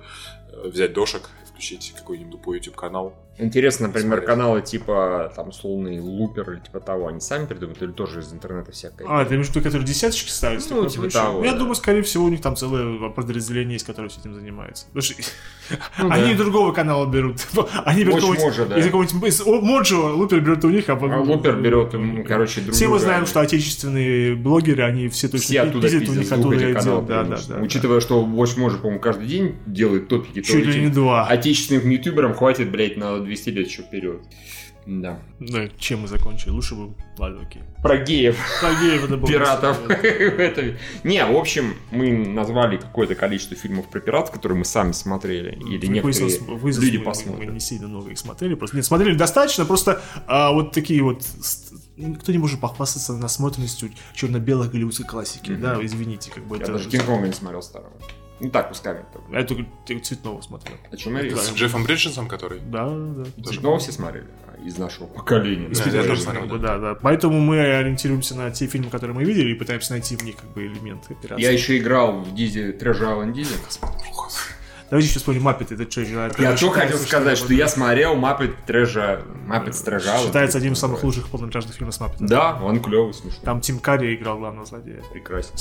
[SPEAKER 2] э, взять дошек, включить какой-нибудь тупой YouTube канал.
[SPEAKER 1] Интересно, например,
[SPEAKER 2] Смотреть.
[SPEAKER 1] каналы типа, там, условный лупер или типа того, они сами придумают или тоже из интернета всякое?
[SPEAKER 3] А, в виду, которые десяточки ставят?
[SPEAKER 1] Ну, типа
[SPEAKER 3] прочее?
[SPEAKER 1] того,
[SPEAKER 3] Я
[SPEAKER 1] да.
[SPEAKER 3] думаю, скорее всего, у них там целое подразделение есть, которое этим занимается. Потому что
[SPEAKER 1] Ну
[SPEAKER 3] они
[SPEAKER 1] да.
[SPEAKER 3] другого канала берут. Они берут
[SPEAKER 1] Mojo, да.
[SPEAKER 3] из какого-нибудь... из Моджо, Лупер берет у них, а...
[SPEAKER 1] А лупер берет, м, короче, друг
[SPEAKER 3] Все мы знаем, что отечественные блогеры, они все точно
[SPEAKER 1] все оттуда
[SPEAKER 3] пиздят
[SPEAKER 1] пиздят,
[SPEAKER 3] у них оттуда
[SPEAKER 1] каналов,
[SPEAKER 3] делают. Да, да, да.
[SPEAKER 1] Учитывая, что Watch Mojo, по-моему, каждый день делает топики, то
[SPEAKER 3] Чуть ли не два.
[SPEAKER 1] Отечественным ютуберам хватит, блядь, на 200 лет еще вперед. Да.
[SPEAKER 3] Ну, чем мы закончили? Лучше бы... Ладно, окей.
[SPEAKER 1] Про геев.
[SPEAKER 3] Про геев это было.
[SPEAKER 1] пиратов. Не, в общем, мы назвали какое-то количество фильмов про пиратов, которые мы сами смотрели, или некоторые люди
[SPEAKER 3] мы- Мы не сильно много их смотрели. Просто нет, смотрели достаточно, просто а, вот такие вот... ст- Кто не может похвастаться насмотренностью черно-белой голливудской классики, да, извините, как бы
[SPEAKER 1] Я даже Кинг-Конга не смотрел старого. Ну так, пускай. только.
[SPEAKER 3] Я только Цветного смотрел.
[SPEAKER 1] О чем я
[SPEAKER 3] Да.
[SPEAKER 2] С Джеффом Бриджесом, который?
[SPEAKER 3] Да, да, да.
[SPEAKER 1] Цветного все смотрели? А, Из нашего поколения.
[SPEAKER 3] Из
[SPEAKER 2] Да, я тоже смотрел,
[SPEAKER 3] бы, да, да. Поэтому мы ориентируемся на те фильмы, которые мы видели, и пытаемся найти в них как бы элементы операции.
[SPEAKER 1] Я еще играл в Дизе Трэш Аллен Дизе.
[SPEAKER 3] Давайте еще вспомним Маппет, это что?
[SPEAKER 1] Я что хотел сказать, что я смотрел Маппет Трэжа, Маппет Трэжа.
[SPEAKER 3] Считается одним из самых лучших полнометражных фильмов с Маппетом.
[SPEAKER 1] Да, он клевый, смешной.
[SPEAKER 3] Там Тим Карри играл главного злодея.
[SPEAKER 1] Прекрасен.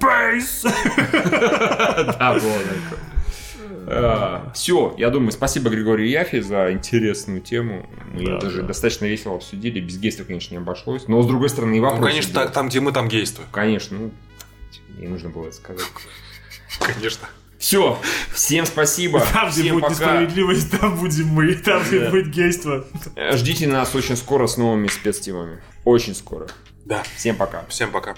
[SPEAKER 3] Пейс!
[SPEAKER 1] Да, было такое. Все, я думаю, спасибо Григорию Яфи за интересную тему. Мы
[SPEAKER 3] Да,
[SPEAKER 1] даже
[SPEAKER 3] да.
[SPEAKER 1] достаточно весело обсудили. Без гейства, конечно, не обошлось. Но с другой стороны, и
[SPEAKER 2] Ну,
[SPEAKER 1] вопрос.
[SPEAKER 2] конечно, так, там, где мы, там гейство.
[SPEAKER 1] Конечно, ну, не нужно было это сказать.
[SPEAKER 2] Конечно.
[SPEAKER 1] Все, всем спасибо.
[SPEAKER 3] Там, где
[SPEAKER 1] всем
[SPEAKER 3] будет
[SPEAKER 1] пока.
[SPEAKER 3] несправедливость, там будем мы. Там, где
[SPEAKER 1] Да.
[SPEAKER 3] будет гейство.
[SPEAKER 1] Ждите нас очень скоро с новыми спецтемами. Очень скоро.
[SPEAKER 2] Да.
[SPEAKER 1] Всем пока.
[SPEAKER 2] Всем пока.